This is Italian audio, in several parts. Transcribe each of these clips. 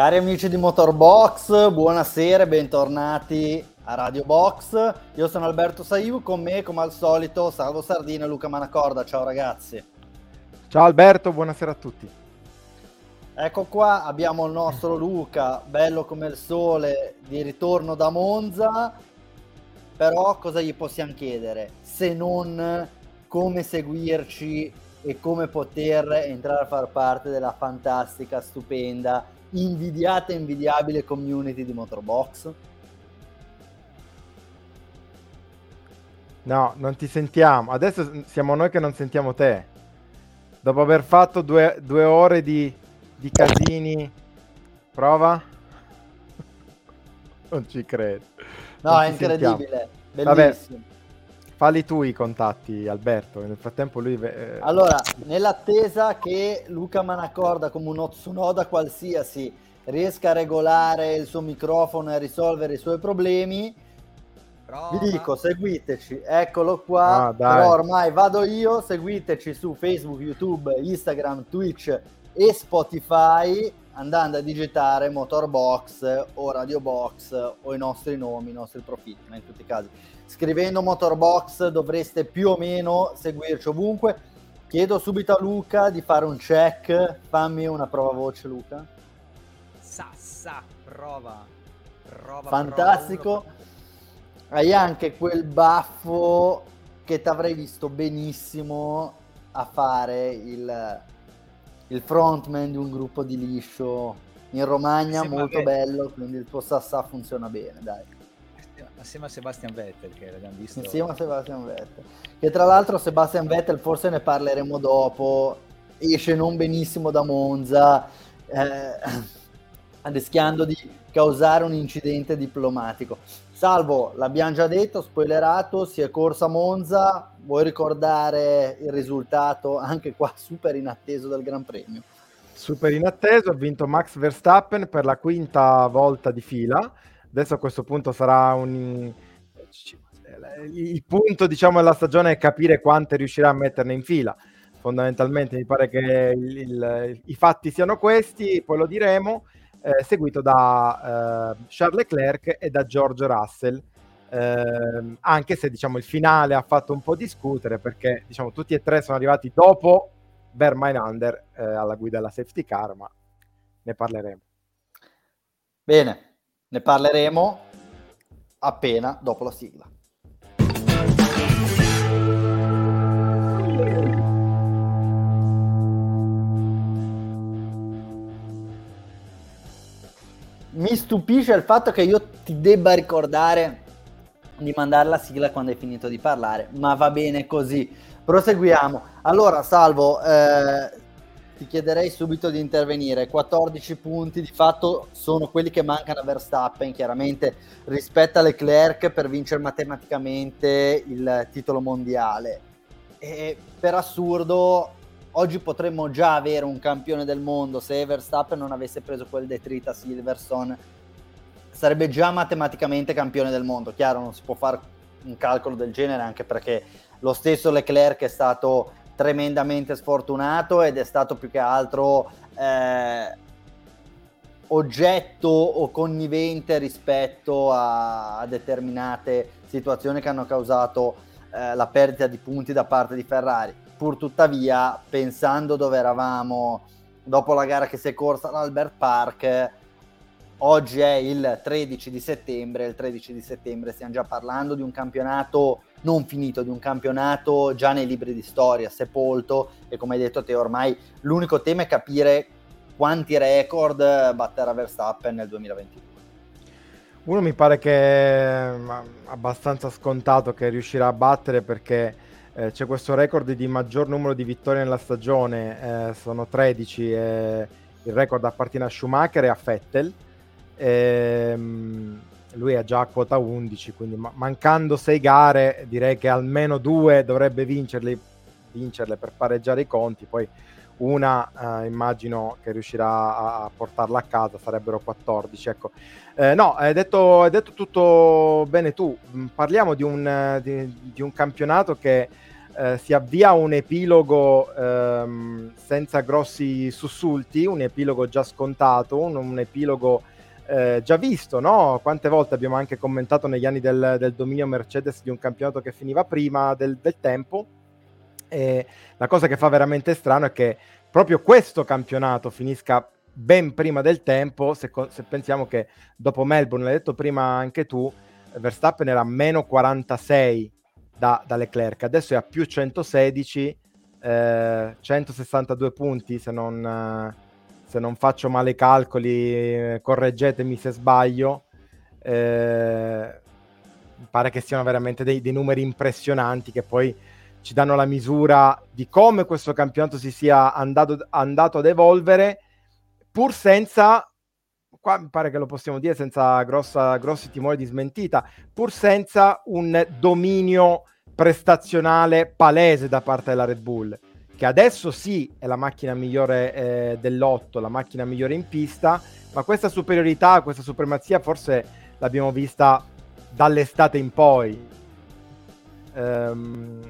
Cari amici di Motorbox, buonasera e bentornati a Radio Box. Io sono Alberto Saiu, con me come al solito Salvo Sardino e Luca Manacorda. Ciao ragazzi. Ciao Alberto, buonasera a tutti. Ecco qua abbiamo il nostro Luca, bello come il sole, di ritorno da Monza. Però cosa gli possiamo chiedere? Se non come seguirci e come poter entrare a far parte della fantastica, stupenda invidiata e invidiabile community di Motorbox? No, non ti sentiamo. Adesso siamo noi che non sentiamo te. Dopo aver fatto due, due ore di, di casini, prova? non ci credo. No, non è incredibile. Sentiamo. Bellissimo. Vabbè, Falli tu i contatti, Alberto. Nel frattempo lui. Eh... Allora, nell'attesa che Luca Manacorda, come un Otsunoda qualsiasi, riesca a regolare il suo microfono e a risolvere i suoi problemi, Prova. vi dico, seguiteci. Eccolo qua. Ah, Però ormai vado io. Seguiteci su Facebook, YouTube, Instagram, Twitch e Spotify andando a digitare Motorbox o Radio Box o i nostri nomi, i nostri profili, ma in tutti i casi scrivendo Motorbox dovreste più o meno seguirci ovunque. Chiedo subito a Luca di fare un check. Fammi una prova voce, Luca. Sassa, prova. prova Fantastico. Prova, Hai anche quel baffo che ti avrei visto benissimo a fare il, il frontman di un gruppo di liscio in Romagna, molto bello, quindi il tuo Sassa funziona bene, dai assieme a Sebastian Vettel che l'abbiamo visto. Insieme a Sebastian Vettel. Che tra l'altro Sebastian Vettel forse ne parleremo dopo. Esce non benissimo da Monza eh, rischiando di causare un incidente diplomatico. Salvo l'abbiamo già detto spoilerato si è corsa a Monza. Vuoi ricordare il risultato anche qua super inatteso del Gran Premio? Super inatteso ha vinto Max Verstappen per la quinta volta di fila Adesso a questo punto sarà un... Il punto, diciamo, della stagione è capire quante riuscirà a metterne in fila. Fondamentalmente mi pare che il, il, i fatti siano questi, poi lo diremo, eh, seguito da eh, Charles Leclerc e da George Russell. Eh, anche se diciamo il finale ha fatto un po' discutere perché diciamo tutti e tre sono arrivati dopo Vermaelander eh, alla guida della safety car, ma ne parleremo. Bene, ne parleremo appena dopo la sigla. Mi stupisce il fatto che io ti debba ricordare di mandare la sigla quando hai finito di parlare, ma va bene così. Proseguiamo. Allora, Salvo, eh, ti chiederei subito di intervenire. 14 punti di fatto sono quelli che mancano a Verstappen, chiaramente rispetto a Leclerc per vincere matematicamente il titolo mondiale. E per assurdo, oggi potremmo già avere un campione del mondo se Verstappen non avesse preso quel detrita Silverson. Sarebbe già matematicamente campione del mondo. Chiaro, non si può fare un calcolo del genere anche perché lo stesso Leclerc è stato tremendamente sfortunato ed è stato più che altro eh, oggetto o connivente rispetto a, a, determinate situazioni che hanno causato eh, la perdita di punti da parte di Ferrari. Pur tuttavia, pensando dove eravamo dopo la gara che si è corsa all'Albert Park, oggi è il 13 di settembre, il 13 di settembre stiamo già parlando di un campionato non finito, di un campionato già nei libri di storia, sepolto e come hai detto te ormai l'unico tema è capire quanti record batterà Verstappen nel 2022. Uno mi pare che è abbastanza scontato che riuscirà a battere perché eh, c'è questo record di maggior numero di vittorie nella stagione, eh, sono 13 e il record appartiene a Schumacher e a Vettel. Ehm, lui ha già quota 11, quindi mancando 6 gare direi che almeno due dovrebbe vincerle, vincerle per pareggiare i conti, poi una eh, immagino che riuscirà a portarla a casa, sarebbero 14. Ecco. Eh, no, hai detto, hai detto, tutto bene tu, mm, parliamo di un, di, di un campionato che eh, si avvia un epilogo ehm, senza grossi sussulti, un epilogo già scontato, un, un epilogo eh, già visto, no? Quante volte abbiamo anche commentato negli anni del, del dominio Mercedes di un campionato che finiva prima del, del tempo. E la cosa che fa veramente strano è che proprio questo campionato finisca ben prima del tempo, se, se pensiamo che dopo Melbourne, l'hai detto prima anche tu, Verstappen era a meno 46 da, da Leclerc, adesso è a più 116, eh, 162 punti se non, eh, se non, faccio male i calcoli, correggetemi se sbaglio. Eh, pare che siano veramente dei, dei, numeri impressionanti che poi ci danno la misura di come questo campionato si sia andato, andato ad evolvere, pur senza qua mi pare che lo possiamo dire senza grossa, grossi timori di smentita, pur senza un dominio prestazionale palese da parte della Red Bull, che adesso sì è la macchina migliore eh, dell'otto, la macchina migliore in pista, ma questa superiorità, questa supremazia forse l'abbiamo vista dall'estate in poi. Ehm,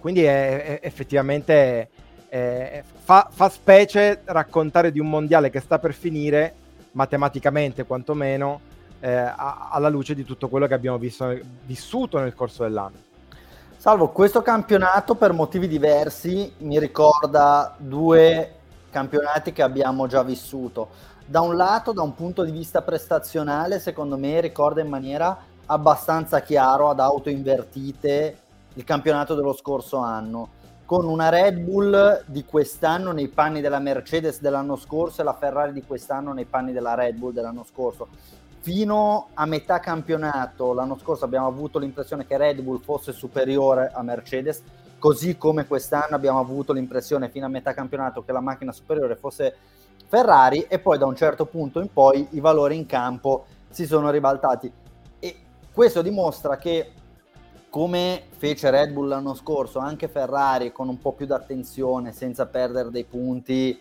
quindi è, è effettivamente è, fa, fa specie raccontare di un mondiale che sta per finire matematicamente quantomeno, eh, alla luce di tutto quello che abbiamo visto, vissuto nel corso dell'anno. Salvo, questo campionato per motivi diversi mi ricorda due campionati che abbiamo già vissuto. Da un lato, da un punto di vista prestazionale, secondo me ricorda in maniera abbastanza chiaro ad auto invertite il campionato dello scorso anno con una Red Bull di quest'anno nei panni della Mercedes dell'anno scorso e la Ferrari di quest'anno nei panni della Red Bull dell'anno scorso. Fino a metà campionato l'anno scorso abbiamo avuto l'impressione che Red Bull fosse superiore a Mercedes, così come quest'anno abbiamo avuto l'impressione fino a metà campionato che la macchina superiore fosse Ferrari e poi da un certo punto in poi i valori in campo si sono ribaltati. E questo dimostra che come fece Red Bull l'anno scorso, anche Ferrari con un po' più d'attenzione, senza perdere dei punti,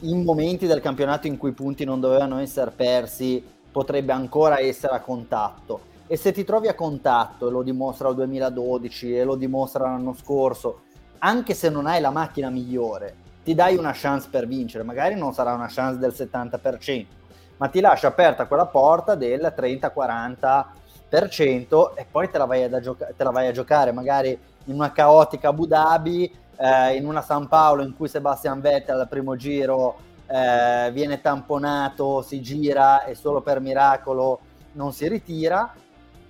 in momenti del campionato in cui i punti non dovevano essere persi, potrebbe ancora essere a contatto. E se ti trovi a contatto, e lo dimostra il 2012 e lo dimostra l'anno scorso, anche se non hai la macchina migliore, ti dai una chance per vincere, magari non sarà una chance del 70%, ma ti lascia aperta quella porta del 30-40% e poi te la vai, gioca- te la vai a giocare magari in una caotica Abu Dhabi, eh, in una San Paolo in cui Sebastian Vettel al primo giro eh, viene tamponato, si gira e solo per miracolo non si ritira,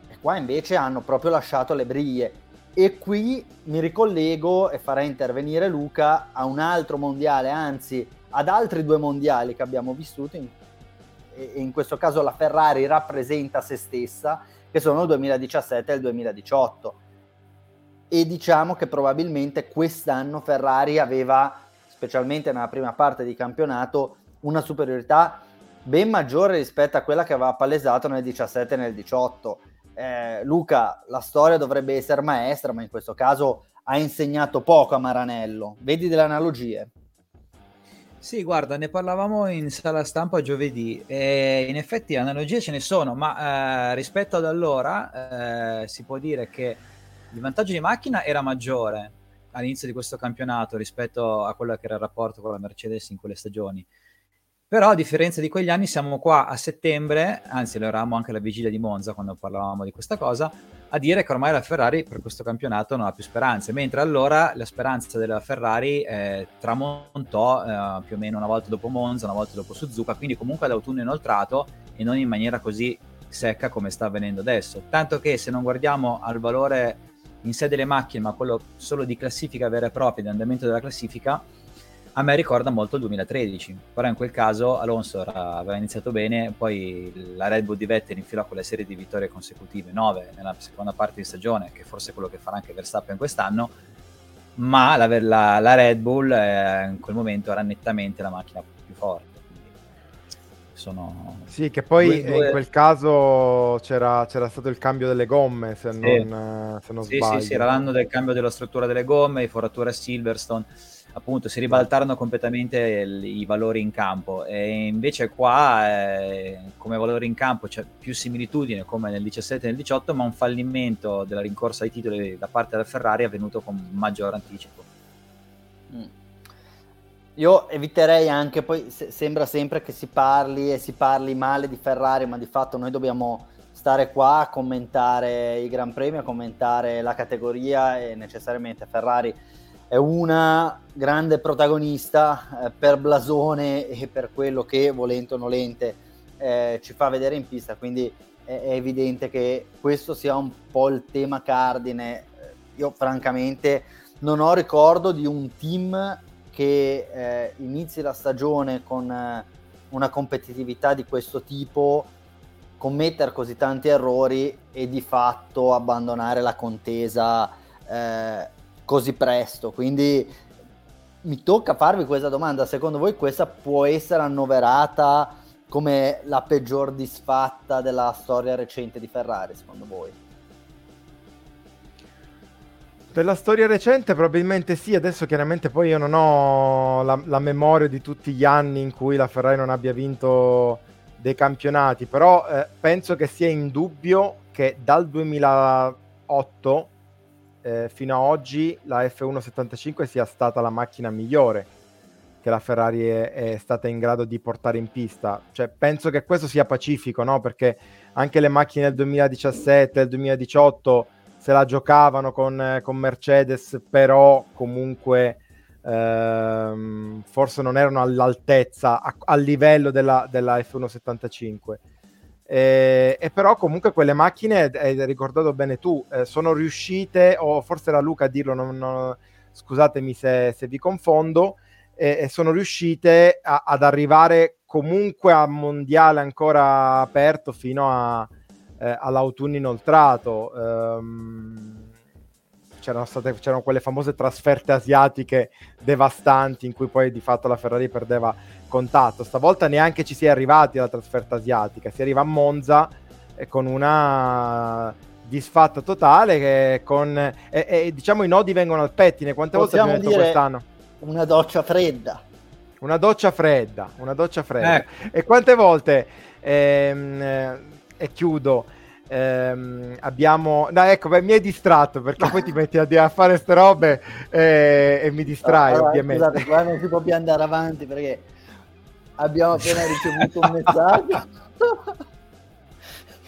e qua invece hanno proprio lasciato le briglie. E qui mi ricollego e farei intervenire Luca a un altro mondiale, anzi ad altri due mondiali che abbiamo vissuto, in, in questo caso la Ferrari rappresenta se stessa che sono il 2017 e il 2018. E diciamo che probabilmente quest'anno Ferrari aveva, specialmente nella prima parte di campionato, una superiorità ben maggiore rispetto a quella che aveva palesato nel 17 e nel 18. Eh, Luca, la storia dovrebbe essere maestra, ma in questo caso ha insegnato poco a Maranello. Vedi delle analogie? Sì, guarda, ne parlavamo in sala stampa giovedì e in effetti analogie ce ne sono, ma eh, rispetto ad allora eh, si può dire che il vantaggio di macchina era maggiore all'inizio di questo campionato rispetto a quello che era il rapporto con la Mercedes in quelle stagioni. Però a differenza di quegli anni siamo qua a settembre, anzi lo eravamo anche alla vigilia di Monza quando parlavamo di questa cosa, a dire che ormai la Ferrari per questo campionato non ha più speranze, mentre allora la speranza della Ferrari eh, tramontò eh, più o meno una volta dopo Monza, una volta dopo Suzuka, quindi comunque ad autunno inoltrato e non in maniera così secca come sta avvenendo adesso. Tanto che se non guardiamo al valore in sé delle macchine, ma quello solo di classifica vera e propria, di andamento della classifica, a me ricorda molto il 2013, però in quel caso Alonso era, aveva iniziato bene, poi la Red Bull di Vettel infilò quella serie di vittorie consecutive, 9 nella seconda parte di stagione, che forse è quello che farà anche Verstappen quest'anno, ma la, la, la Red Bull eh, in quel momento era nettamente la macchina più forte. Sono sì, che poi due, due... in quel caso c'era, c'era, stato il cambio delle gomme, se sì. non, se non sì, sbaglio. Sì, sì, era l'anno del cambio della struttura delle gomme, i forature a Silverstone appunto si ribaltarono completamente il, i valori in campo e invece qua eh, come valori in campo c'è più similitudine come nel 17 e nel 18 ma un fallimento della rincorsa ai titoli da parte della Ferrari è avvenuto con maggior anticipo mm. Io eviterei anche poi se, sembra sempre che si parli e si parli male di Ferrari ma di fatto noi dobbiamo stare qua a commentare i Gran Premi a commentare la categoria e necessariamente Ferrari è una grande protagonista eh, per blasone e per quello che, volente o nolente, eh, ci fa vedere in pista, quindi è, è, evidente che questo sia un po' il tema cardine. Io francamente non ho ricordo di un team che eh, inizi la stagione con eh, una competitività di questo tipo, commettere così tanti errori e di fatto abbandonare la contesa eh, così presto. Quindi mi tocca farvi questa domanda. Secondo voi questa può essere annoverata come la peggior disfatta della storia recente di Ferrari, secondo voi? Della storia recente probabilmente sì, adesso chiaramente poi io non ho la, la, memoria di tutti gli anni in cui la Ferrari non abbia vinto dei campionati, però eh, penso che sia indubbio che dal 2008 eh, fino ad oggi la F175 sia stata la macchina migliore che la Ferrari è, è, stata in grado di portare in pista. Cioè, penso che questo sia pacifico, no? Perché anche le macchine del 2017 e del 2018 se la giocavano con, con Mercedes, però comunque ehm, forse non erano all'altezza, a, a livello della, della F175. Eh, e però comunque quelle macchine, hai ricordato bene tu, eh, sono riuscite, o forse era Luca a dirlo, non, non, scusatemi se, se, vi confondo, eh, sono riuscite a, ad arrivare comunque a mondiale ancora aperto fino a, eh, all'autunno inoltrato. Um, c'erano, state, c'erano quelle famose trasferte asiatiche devastanti in cui poi di fatto la Ferrari perdeva contatto. Stavolta neanche ci si è arrivati alla trasferta asiatica, si arriva a Monza eh, con una disfatta totale che con e, e, diciamo i nodi vengono al pettine. Quante Possiamo volte abbiamo detto quest'anno? Una doccia fredda. Una doccia fredda, una doccia fredda. Eh. E quante volte ehm, eh, e chiudo ehm, abbiamo... No, ecco, beh, mi hai distratto perché poi ti metti a, a fare queste robe e, e mi distrai, allora, ovviamente. Scusate, qua non si può più andare avanti perché abbiamo appena ricevuto un messaggio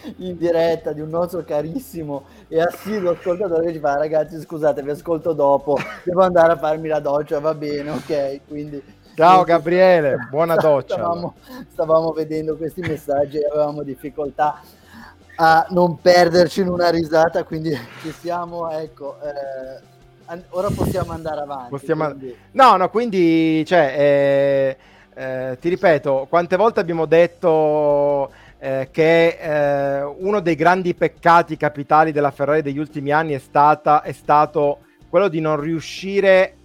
in diretta di un nostro carissimo e assiduo ascoltatore che ci fa ragazzi scusate vi ascolto dopo devo andare a farmi la doccia va bene ok quindi ciao Gabriele buona doccia stavamo, stavamo vedendo questi messaggi e avevamo difficoltà a non perderci in una risata, quindi ci siamo, ecco, eh, ora possiamo andare avanti. Possiamo... Quindi... No, no, quindi, cioè, eh, eh, ti ripeto, quante volte abbiamo detto eh, che eh, uno dei grandi peccati capitali della Ferrari degli ultimi anni è, stata, è stato quello di non riuscire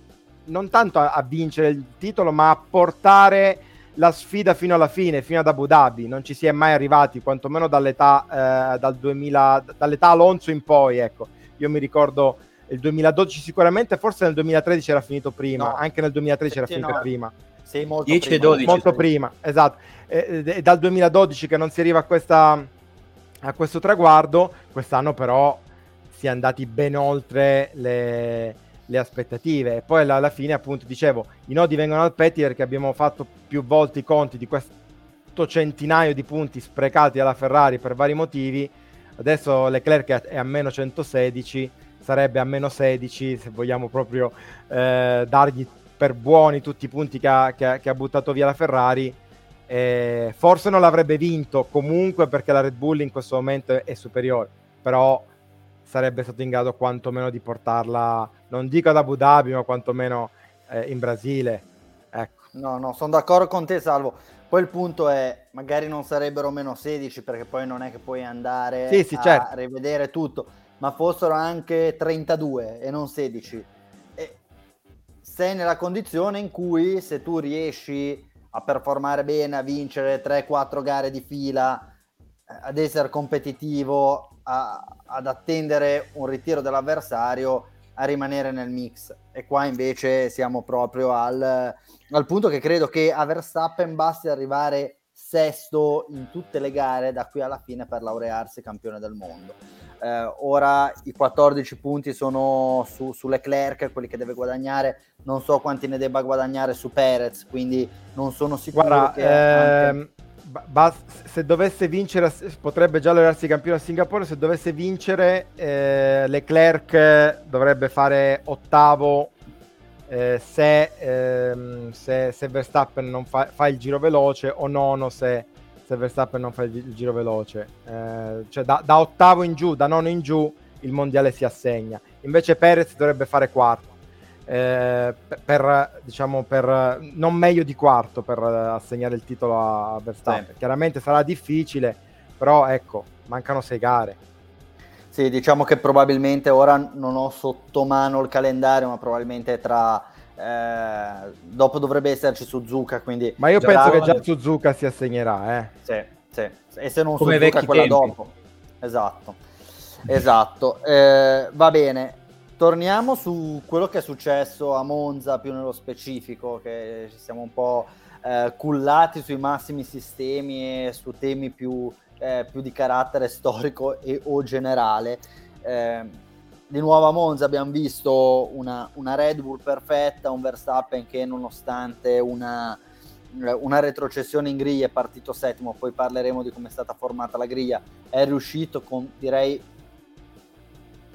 non tanto a, a vincere il titolo, ma a portare la sfida fino alla fine, fino ad Abu Dhabi, non ci si è mai arrivati, quantomeno dall'età, eh, dal 2000, dall'età Alonso in poi, ecco. Io mi ricordo il 2012 sicuramente, forse nel 2013 era finito prima, no. anche nel 2013 era finito no. prima. Sì, molto 10 prima. 12. Molto prima, esatto. È dal 2012 che non si arriva a, questa, a questo traguardo, quest'anno però si è andati ben oltre le le aspettative. E poi alla, fine, appunto, dicevo, i nodi vengono al pettine perché abbiamo fatto più volte i conti di questo centinaio di punti sprecati alla Ferrari per vari motivi. Adesso Leclerc è a meno 116, sarebbe a meno 16 se vogliamo proprio eh, dargli per buoni tutti i punti che ha, che che ha buttato via la Ferrari. Eh, forse non l'avrebbe vinto comunque perché la Red Bull in questo momento è superiore, però sarebbe stato in grado quantomeno di portarla, non dico ad Abu Dhabi, ma quantomeno eh, in Brasile. Ecco. No, no, sono d'accordo con te, Salvo. Poi il punto è, magari non sarebbero meno 16 perché poi non è che puoi andare sì, sì, a certo. rivedere tutto, ma fossero anche 32 e non 16. E sei nella condizione in cui se tu riesci a performare bene, a vincere 3-4 gare di fila, eh, ad essere competitivo, a, ad attendere un ritiro dell'avversario a rimanere nel mix. e qua invece siamo proprio al, al punto che credo che a Verstappen basti arrivare sesto in tutte le gare da qui alla fine per laurearsi campione del mondo. Eh, ora i 14 punti sono su, su, Leclerc, quelli che deve guadagnare, non so quanti ne debba guadagnare su Perez, quindi non sono sicuro Guarda, che... Ehm, anche... se dovesse vincere, potrebbe già laurearsi campione a Singapore, se dovesse vincere eh, Leclerc dovrebbe fare ottavo eh, se, ehm, se, se, Verstappen non fa, fa, il giro veloce o nono se, se Verstappen non fa il, il giro veloce. Eh, cioè da, da, ottavo in giù, da nono in giù, il mondiale si assegna. Invece Perez dovrebbe fare quarto. Eh, per, diciamo, per non meglio di quarto per assegnare il titolo a Verstappen. Sì. Chiaramente sarà difficile, però ecco, mancano sei gare. Sì, diciamo che probabilmente ora non ho sotto mano il calendario, ma probabilmente tra... Eh, dopo dovrebbe esserci Suzuka, quindi... Ma io penso che già Suzuka si assegnerà, eh. Sì, sì. E se non Come Suzuka quella tempi. dopo. Esatto, esatto. Eh, va bene, torniamo su quello che è successo a Monza più nello specifico, che ci siamo un po' eh, cullati sui massimi sistemi e su temi più eh, più di carattere storico e o generale. Eh, di nuovo a Monza abbiamo visto una, una, Red Bull perfetta, un Verstappen che nonostante una, una retrocessione in griglia è partito settimo, poi parleremo di come è stata formata la griglia, è riuscito con direi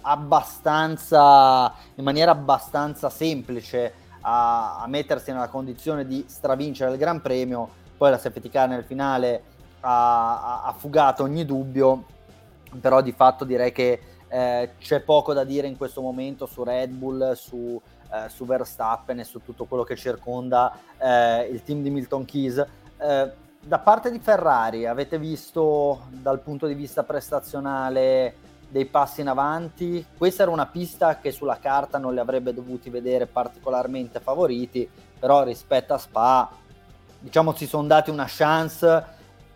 abbastanza in maniera abbastanza semplice a, a mettersi nella condizione di stravincere il Gran Premio, poi la safety car nel finale ha, ha fugato ogni dubbio, però di fatto direi che eh, c'è poco da dire in questo momento su Red Bull, su, eh, su Verstappen e su tutto quello che circonda eh, il team di Milton Keys. Eh, da parte di Ferrari avete visto dal punto di vista prestazionale dei passi in avanti? Questa era una pista che sulla carta non li avrebbe dovuti vedere particolarmente favoriti, però rispetto a Spa diciamo si sono dati una chance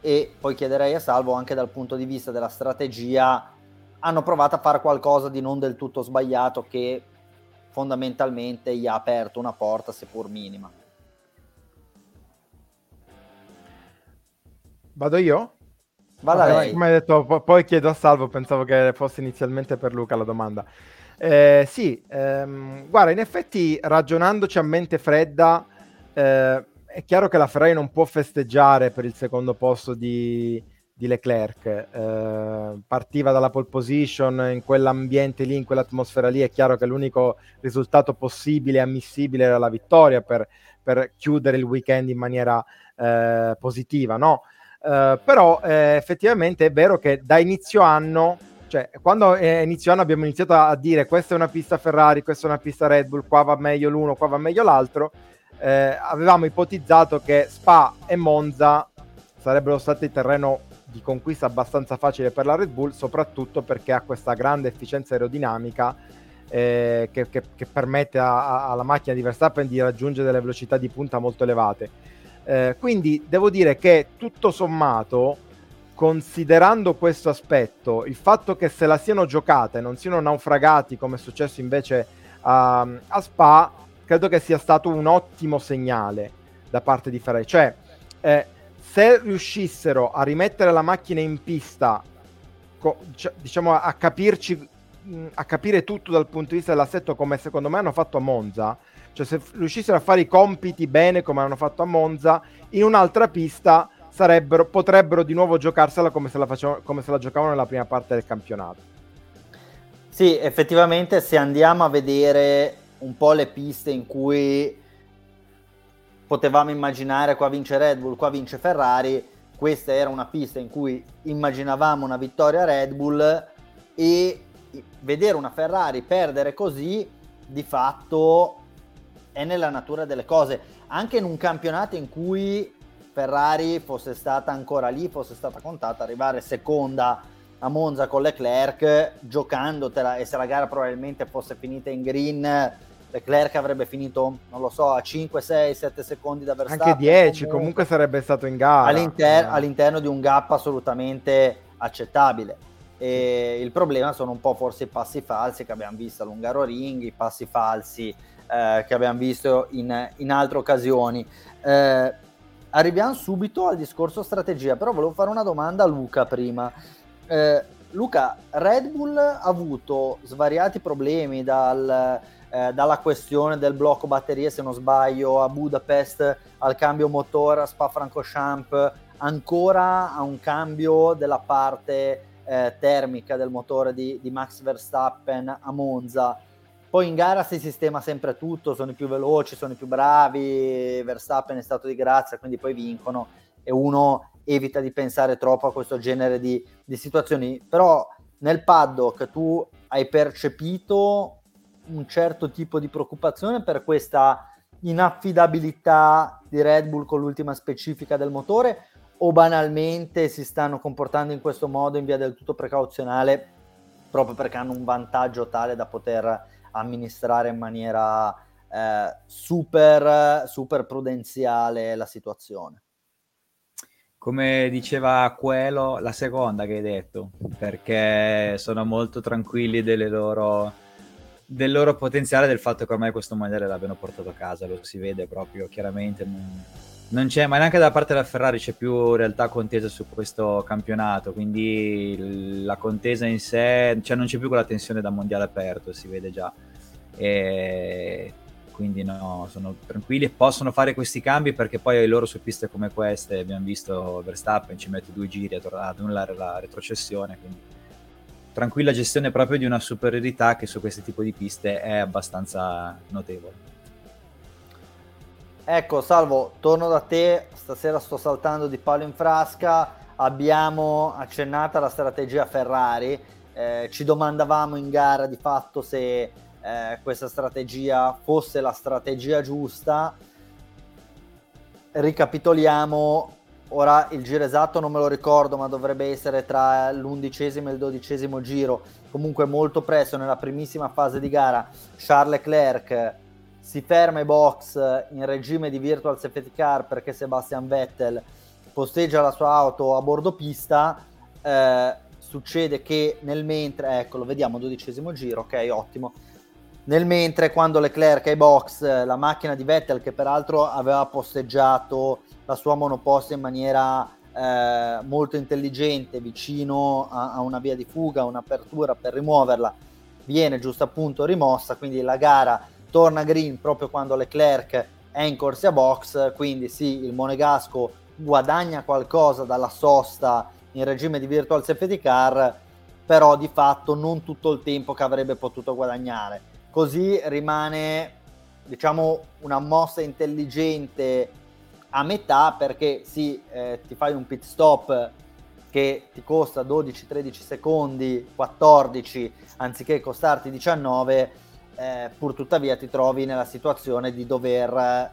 e poi chiederei a Salvo anche dal punto di vista della strategia hanno provato a fare qualcosa di non del tutto sbagliato che fondamentalmente gli ha aperto una porta seppur minima. Vado io? Vada okay. Come hai detto, poi chiedo a Salvo, pensavo che fosse inizialmente per Luca la domanda. Eh, sì, ehm, guarda, in effetti ragionandoci a mente fredda, eh, è chiaro che la Ferrari non può festeggiare per il secondo posto di, di Leclerc. Eh, partiva dalla pole position in quell'ambiente lì, in quell'atmosfera lì. È chiaro che l'unico risultato possibile e ammissibile era la vittoria per, per chiudere il weekend in maniera eh, positiva, no? Eh, però eh, effettivamente è vero che da inizio anno, cioè quando è inizio anno abbiamo iniziato a dire questa è una pista Ferrari, questa è una pista Red Bull, qua va meglio l'uno, qua va meglio l'altro eh, avevamo ipotizzato che Spa e Monza sarebbero stati terreno di conquista abbastanza facile per la Red Bull, soprattutto perché ha questa grande efficienza aerodinamica eh, che, che, che, permette a, a, alla macchina di Verstappen di raggiungere delle velocità di punta molto elevate. Eh, quindi devo dire che tutto sommato, considerando questo aspetto, il fatto che se la siano giocata e non siano naufragati come è successo invece a, a Spa, credo che sia stato un ottimo segnale da parte di Ferrari. Cioè, eh, se riuscissero a rimettere la macchina in pista, co- cioè, diciamo a capirci, a capire tutto dal punto di vista dell'assetto come secondo me hanno fatto a Monza, cioè se riuscissero a fare i compiti bene come hanno fatto a Monza, in un'altra pista potrebbero di nuovo giocarsela come se la, facevano, come se la giocavano nella prima parte del campionato. Sì, effettivamente se andiamo a vedere un po' le piste in cui potevamo immaginare qua vince Red Bull, qua vince Ferrari, questa era una pista in cui immaginavamo una vittoria Red Bull e vedere una Ferrari perdere così di fatto è nella natura delle cose, anche in un campionato in cui Ferrari fosse stata ancora lì, fosse stata contata, arrivare seconda a Monza con Leclerc, giocandotela e se la gara probabilmente fosse finita in green Leclerc avrebbe finito, non lo so, a 5, 6, 7 secondi da Verstappen. Anche 10, comunque, comunque sarebbe stato in gara. All'inter- eh. All'interno di un gap assolutamente accettabile. E il problema sono un po' forse i passi falsi che abbiamo visto all'Ungaro Ring, i passi falsi eh, che abbiamo visto in, in altre occasioni. Eh, arriviamo subito al discorso strategia, però volevo fare una domanda a Luca prima. Eh, Luca, Red Bull ha avuto svariati problemi dal, eh, dalla questione del blocco batterie, se non sbaglio, a Budapest al cambio motore, a Spa-Francorchamps, ancora a un cambio della parte eh, termica del motore di, di Max Verstappen a Monza. Poi in gara si sistema sempre tutto, sono i più veloci, sono i più bravi, Verstappen è stato di grazia, quindi poi vincono e uno evita di pensare troppo a questo genere di, di situazioni. Però nel paddock tu hai percepito un certo tipo di preoccupazione per questa inaffidabilità di Red Bull con l'ultima specifica del motore o banalmente si stanno comportando in questo modo in via del tutto precauzionale proprio perché hanno un vantaggio tale da poter amministrare in maniera eh, super, super prudenziale la situazione. Come diceva Quello, la seconda che hai detto, perché sono molto tranquilli loro, del loro potenziale, del fatto che ormai questo mondiale l'abbiano portato a casa, lo si vede proprio chiaramente. Non c'è, ma neanche da parte della Ferrari c'è più realtà contesa su questo campionato, quindi la contesa in sé, cioè non c'è più quella tensione da mondiale aperto, si vede già. E quindi no, sono tranquilli possono fare questi cambi perché poi loro su piste come queste abbiamo visto Verstappen ci mette due giri ad annullare la retrocessione, quindi tranquilla gestione proprio di una superiorità che su questo tipo di piste è abbastanza notevole. Ecco, Salvo, torno da te, stasera sto saltando di palo in frasca, abbiamo accennata la strategia Ferrari, eh, ci domandavamo in gara di fatto se eh, questa strategia fosse la strategia giusta. Ricapitoliamo, ora il giro esatto non me lo ricordo, ma dovrebbe essere tra l'undicesimo e il dodicesimo giro, comunque molto presto nella primissima fase di gara. Charles Leclerc si ferma ai box in regime di virtual safety car perché Sebastian Vettel posteggia la sua auto a bordo pista. Eh, succede che nel mentre, ecco, lo vediamo, dodicesimo giro, ok, ottimo nel mentre quando Leclerc ai box, la macchina di Vettel che peraltro aveva posteggiato la sua monoposta in maniera eh, molto intelligente vicino a, a, una via di fuga, un'apertura per rimuoverla, viene giusto appunto rimossa, quindi la gara torna green proprio quando Leclerc è in corsia box, quindi sì, il Monegasco guadagna qualcosa dalla sosta in regime di virtual safety car, però di fatto non tutto il tempo che avrebbe potuto guadagnare. Così rimane diciamo una mossa intelligente a metà perché sì, eh, ti fai un pit stop che ti costa 12-13 secondi, 14 anziché costarti 19, eh, pur tuttavia ti trovi nella situazione di dover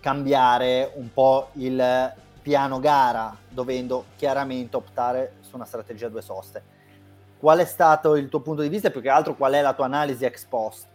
cambiare un po' il piano gara, dovendo chiaramente optare su una strategia a due soste. Qual è stato il tuo punto di vista e più che altro qual è la tua analisi ex post?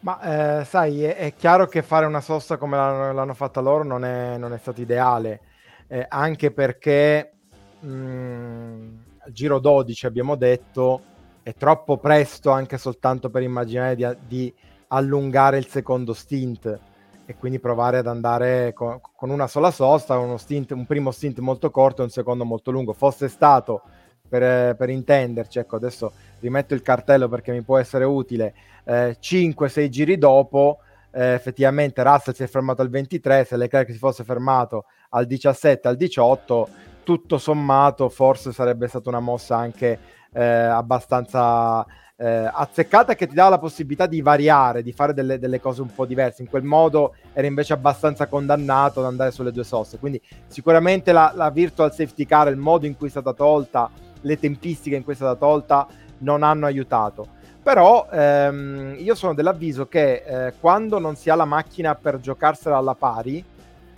Ma eh, sai, è, è, chiaro che fare una sosta come l'hanno, l'hanno fatta loro non è, non è stato ideale, eh, anche perché mh, mm, al giro 12 abbiamo detto è troppo presto anche soltanto per immaginare di, di allungare il secondo stint e quindi provare ad andare con, con una sola sosta, uno stint, un primo stint molto corto e un secondo molto lungo. Fosse stato per, per intenderci, ecco adesso rimetto il cartello perché mi può essere utile, eh, 5-6 giri dopo eh, effettivamente Russell si è fermato al 23, se Leclerc si fosse fermato al 17, al 18, tutto sommato forse sarebbe stata una mossa anche eh, abbastanza eh, azzeccata che ti dà la possibilità di variare, di fare delle, delle, cose un po' diverse. In quel modo era invece abbastanza condannato ad andare sulle due soste. Quindi sicuramente la, la virtual safety car, il modo in cui è stata tolta, le tempistiche in cui è stata tolta non hanno aiutato. Però ehm, io sono dell'avviso che eh, quando non si ha la macchina per giocarsela alla pari,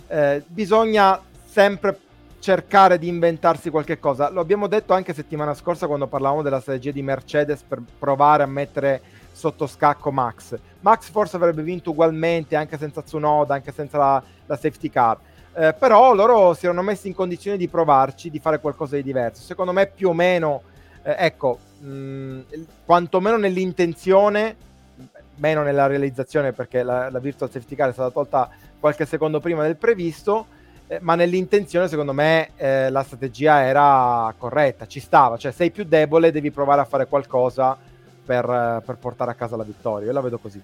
eh, bisogna sempre cercare di inventarsi qualche cosa. Lo abbiamo detto anche settimana scorsa quando parlavamo della strategia di Mercedes per provare a mettere sotto scacco Max. Max forse avrebbe vinto ugualmente anche senza Tsunoda, anche senza la, la safety car. Eh, però loro si erano messi in condizione di provarci, di fare qualcosa di diverso. Secondo me più o meno, eh, ecco, mh, quantomeno nell'intenzione, meno nella realizzazione perché la, la virtual safety car è stata tolta qualche secondo prima del previsto, eh, ma nell'intenzione secondo me eh, la strategia era corretta, ci stava, cioè sei più debole, devi provare a fare qualcosa per, eh, per portare a casa la vittoria, io la vedo così.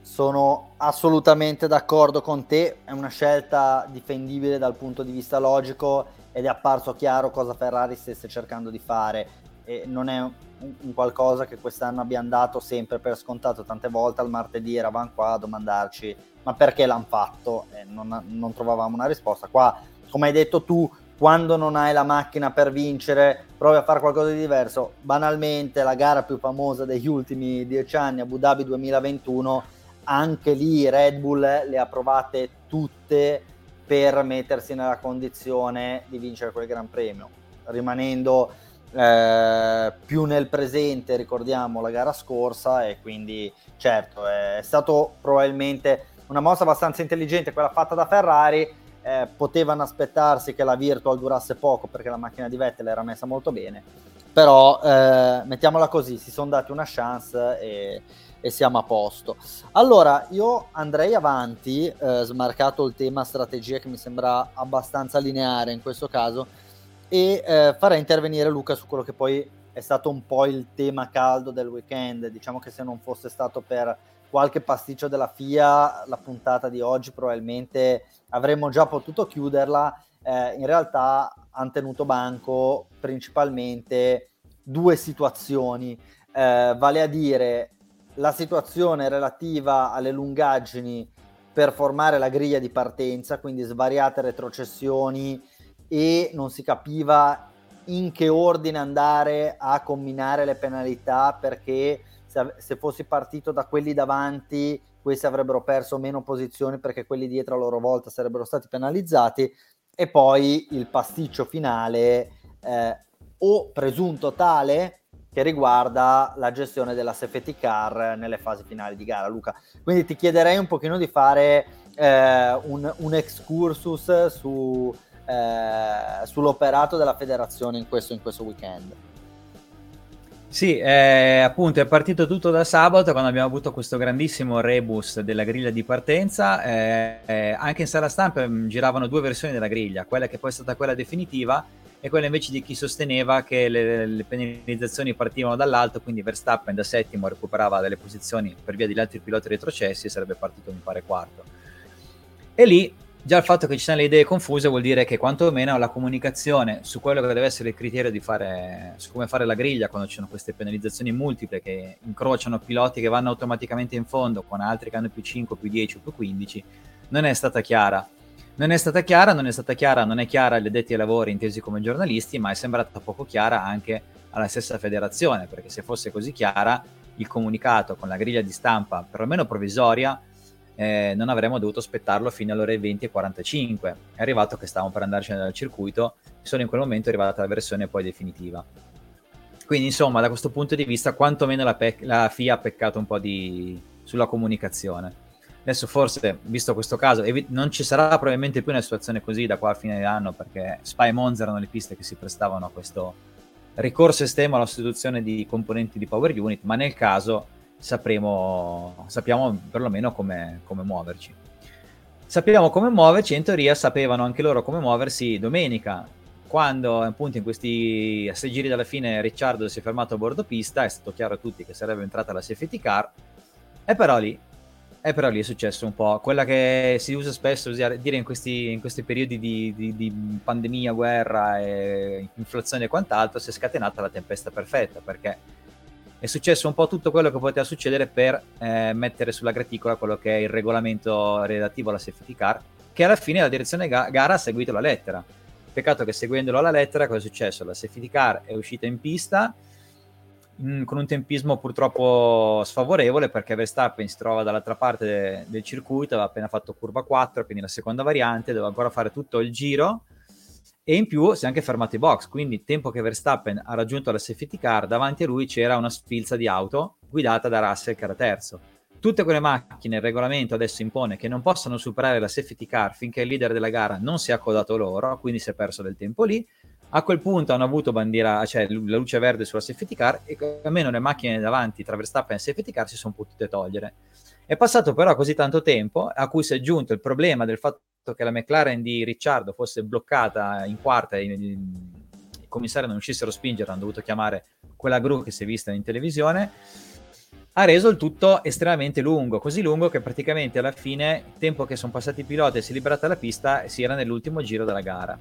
Sono assolutamente d'accordo con te, è una scelta difendibile dal punto di vista logico ed è apparso chiaro cosa Ferrari stesse cercando di fare e non è un, qualcosa che quest'anno abbiamo dato sempre per scontato. Tante volte al martedì eravamo qua a domandarci ma perché l'hanno fatto? E non, non trovavamo una risposta. Qua come hai detto tu quando non hai la macchina per vincere, provi a fare qualcosa di diverso. Banalmente, la gara più famosa degli ultimi dieci anni, Abu Dhabi 2021, anche lì Red Bull le ha provate tutte per mettersi nella condizione di vincere quel Gran Premio, rimanendo eh, più nel presente, ricordiamo la gara scorsa, e quindi certo è stato probabilmente una mossa abbastanza intelligente quella fatta da Ferrari. Eh, potevano aspettarsi che la Virtual durasse poco perché la macchina di Vettel era messa molto bene, però eh, mettiamola così, si sono dati una chance e, e, siamo a posto. Allora, io andrei avanti, eh, smarcato il tema strategia che mi sembra abbastanza lineare in questo caso, e eh, farei intervenire Luca su quello che poi è stato un po' il tema caldo del weekend. Diciamo che se non fosse stato per qualche pasticcio della FIA, la puntata di oggi probabilmente avremmo già potuto chiuderla. Eh, in realtà hanno tenuto banco principalmente due situazioni, eh, vale a dire la situazione relativa alle lungaggini per formare la griglia di partenza, quindi svariate retrocessioni e non si capiva in che ordine andare a combinare le penalità perché se, se fossi partito da quelli davanti questi avrebbero perso meno posizioni perché quelli dietro a loro volta sarebbero stati penalizzati. E poi il pasticcio finale eh, o presunto tale che riguarda la gestione della safety car nelle fasi finali di gara. Luca quindi ti chiederei un pochino di fare eh, un, un excursus su, eh, sull'operato della federazione in questo, in questo weekend. Sì, eh, appunto è partito tutto da sabato quando abbiamo avuto questo grandissimo rebus della griglia di partenza. Eh, eh, anche in sala stampa mm, giravano due versioni della griglia, quella che poi è stata quella definitiva e quella invece di chi sosteneva che le, le penalizzazioni partivano dall'alto, quindi Verstappen da settimo recuperava delle posizioni per via degli altri piloti retrocessi e sarebbe partito mi pare quarto. E lì Già il fatto che ci siano le idee confuse vuol dire che quantomeno la comunicazione su quello che deve essere il criterio di fare, su come fare la griglia quando ci sono queste penalizzazioni multiple che incrociano piloti che vanno automaticamente in fondo con altri che hanno più 5, più 10 o più 15, non è stata chiara. Non è stata chiara, non è stata chiara, non è chiara agli addetti ai lavori intesi come giornalisti, ma è sembrata poco chiara anche alla stessa federazione, perché se fosse così chiara il comunicato con la griglia di stampa, perlomeno provvisoria, eh, non avremmo dovuto aspettarlo fino alle ore 20 e 45. È arrivato che stavamo per andarcene dal circuito, solo in quel momento è arrivata la versione poi definitiva. Quindi, insomma, da questo punto di vista, quantomeno la, pe- la FIA ha peccato un po' di... sulla comunicazione. Adesso forse, visto questo caso, evi- non ci sarà probabilmente più una situazione così da qua a fine anno, perché Spa e Monza erano le piste che si prestavano a questo ricorso estremo alla sostituzione di componenti di Power Unit, ma nel caso sapremo, sappiamo perlomeno come, come muoverci. Sappiamo come muoverci, in teoria sapevano anche loro come muoversi domenica, quando appunto in questi a sei giri dalla fine Ricciardo si è fermato a bordo pista, è stato chiaro a tutti che sarebbe entrata la safety car, e però lì, e però lì è successo un po' quella che si usa spesso dire in questi, in questi periodi di, di, di, pandemia, guerra, e inflazione e quant'altro, si è scatenata la tempesta perfetta, perché è successo un po' tutto quello che poteva succedere per eh, mettere sulla graticola quello che è il regolamento relativo alla safety car, che alla fine la direzione ga- gara ha seguito la lettera. Peccato che seguendolo alla lettera cosa è successo? La safety car è uscita in pista in, mm, con un tempismo purtroppo sfavorevole perché Verstappen si trova dall'altra parte de- del circuito, aveva appena fatto curva 4, quindi la seconda variante, doveva ancora fare tutto il giro e in più si è anche fermato i box, quindi tempo che Verstappen ha raggiunto la safety car, davanti a lui c'era una sfilza di auto guidata da Russell che era terzo. Tutte quelle macchine, il regolamento adesso impone che non possono superare la safety car finché il leader della gara non si è accodato loro, quindi si è perso del tempo lì. A quel punto hanno avuto bandiera, cioè la luce verde sulla safety car e almeno le macchine davanti tra Verstappen e safety car si sono potute togliere. È passato però così tanto tempo a cui si è aggiunto il problema del fatto che la McLaren di Ricciardo fosse bloccata in quarta e i, commissari non riuscissero a spingere, hanno dovuto chiamare quella gru che si è vista in televisione ha reso il tutto estremamente lungo, così lungo che praticamente alla fine, tempo che sono passati i piloti e si è liberata la pista, si era nell'ultimo giro della gara.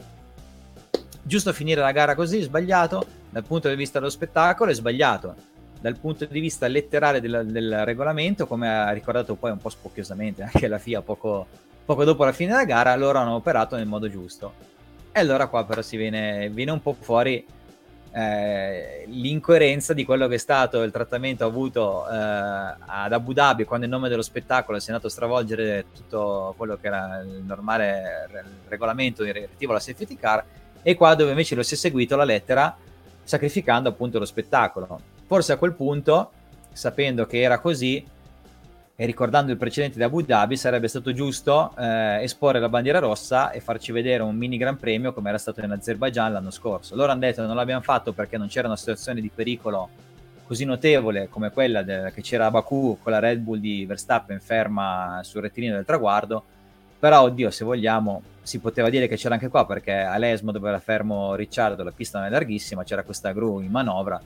Giusto finire la gara così, sbagliato, dal punto di vista dello spettacolo è sbagliato, dal punto di vista letterale del, del regolamento, come ha ricordato poi un po' spocchiosamente anche la FIA poco, poco dopo la fine della gara, loro hanno operato nel modo giusto. E allora qua però si viene, viene un po' fuori eh, l'incoerenza di quello che è stato il trattamento avuto eh, ad Abu Dhabi quando in nome dello spettacolo si è andato a stravolgere tutto quello che era il normale regolamento relativo alla safety car e qua dove invece lo si è seguito la lettera sacrificando appunto lo spettacolo. Forse a quel punto, sapendo che era così e ricordando il precedente di Abu Dhabi, sarebbe stato giusto eh, esporre la bandiera rossa e farci vedere un mini Gran Premio come era stato in Azerbaijan l'anno scorso. Loro hanno detto che non l'abbiamo fatto perché non c'era una situazione di pericolo così notevole come quella de- che c'era a Baku con la Red Bull di Verstappen ferma sul rettilineo del traguardo però, oddio, se vogliamo, si poteva dire che c'era anche qua perché all'Esmo dove era fermo Ricciardo la pista non è larghissima, c'era questa gru in manovra,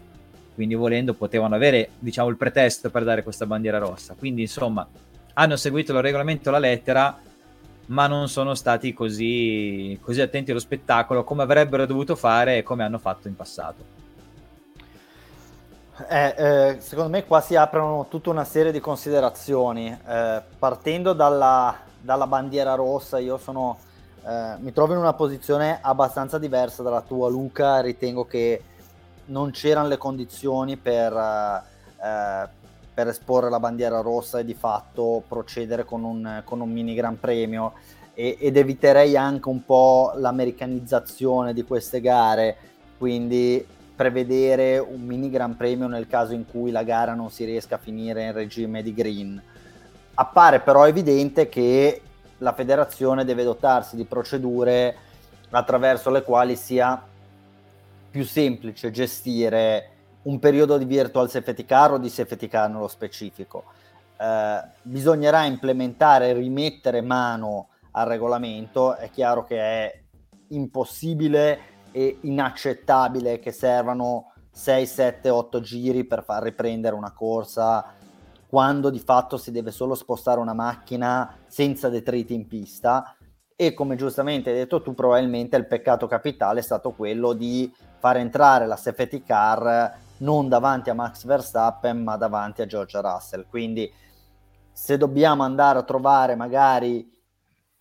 quindi volendo potevano avere, diciamo, il pretesto per dare questa bandiera rossa. Quindi, insomma, hanno seguito il regolamento alla lettera, ma non sono stati così, così attenti allo spettacolo come avrebbero dovuto fare e come hanno fatto in passato. Eh, eh, secondo me qua si aprono tutta una serie di considerazioni, eh, partendo dalla, dalla bandiera rossa, io sono, eh, mi trovo in una posizione abbastanza diversa dalla tua Luca, ritengo che non c'erano le condizioni per, eh, per esporre la bandiera rossa e di fatto procedere con un, con un mini gran premio. E, ed eviterei anche un po' l'americanizzazione di queste gare, quindi prevedere un mini gran premio nel caso in cui la gara non si riesca a finire in regime di green. Appare però evidente che la federazione deve dotarsi di procedure attraverso le quali sia più semplice gestire un periodo di virtual safety car o di safety car nello specifico. Eh, bisognerà implementare rimettere mano al regolamento, è chiaro che è impossibile e inaccettabile che servano 6, 7, 8 giri per far riprendere una corsa quando di fatto si deve solo spostare una macchina senza detriti in pista e come giustamente hai detto tu probabilmente il peccato capitale è stato quello di far entrare la safety car non davanti a Max Verstappen ma davanti a George Russell. Quindi se dobbiamo andare a trovare magari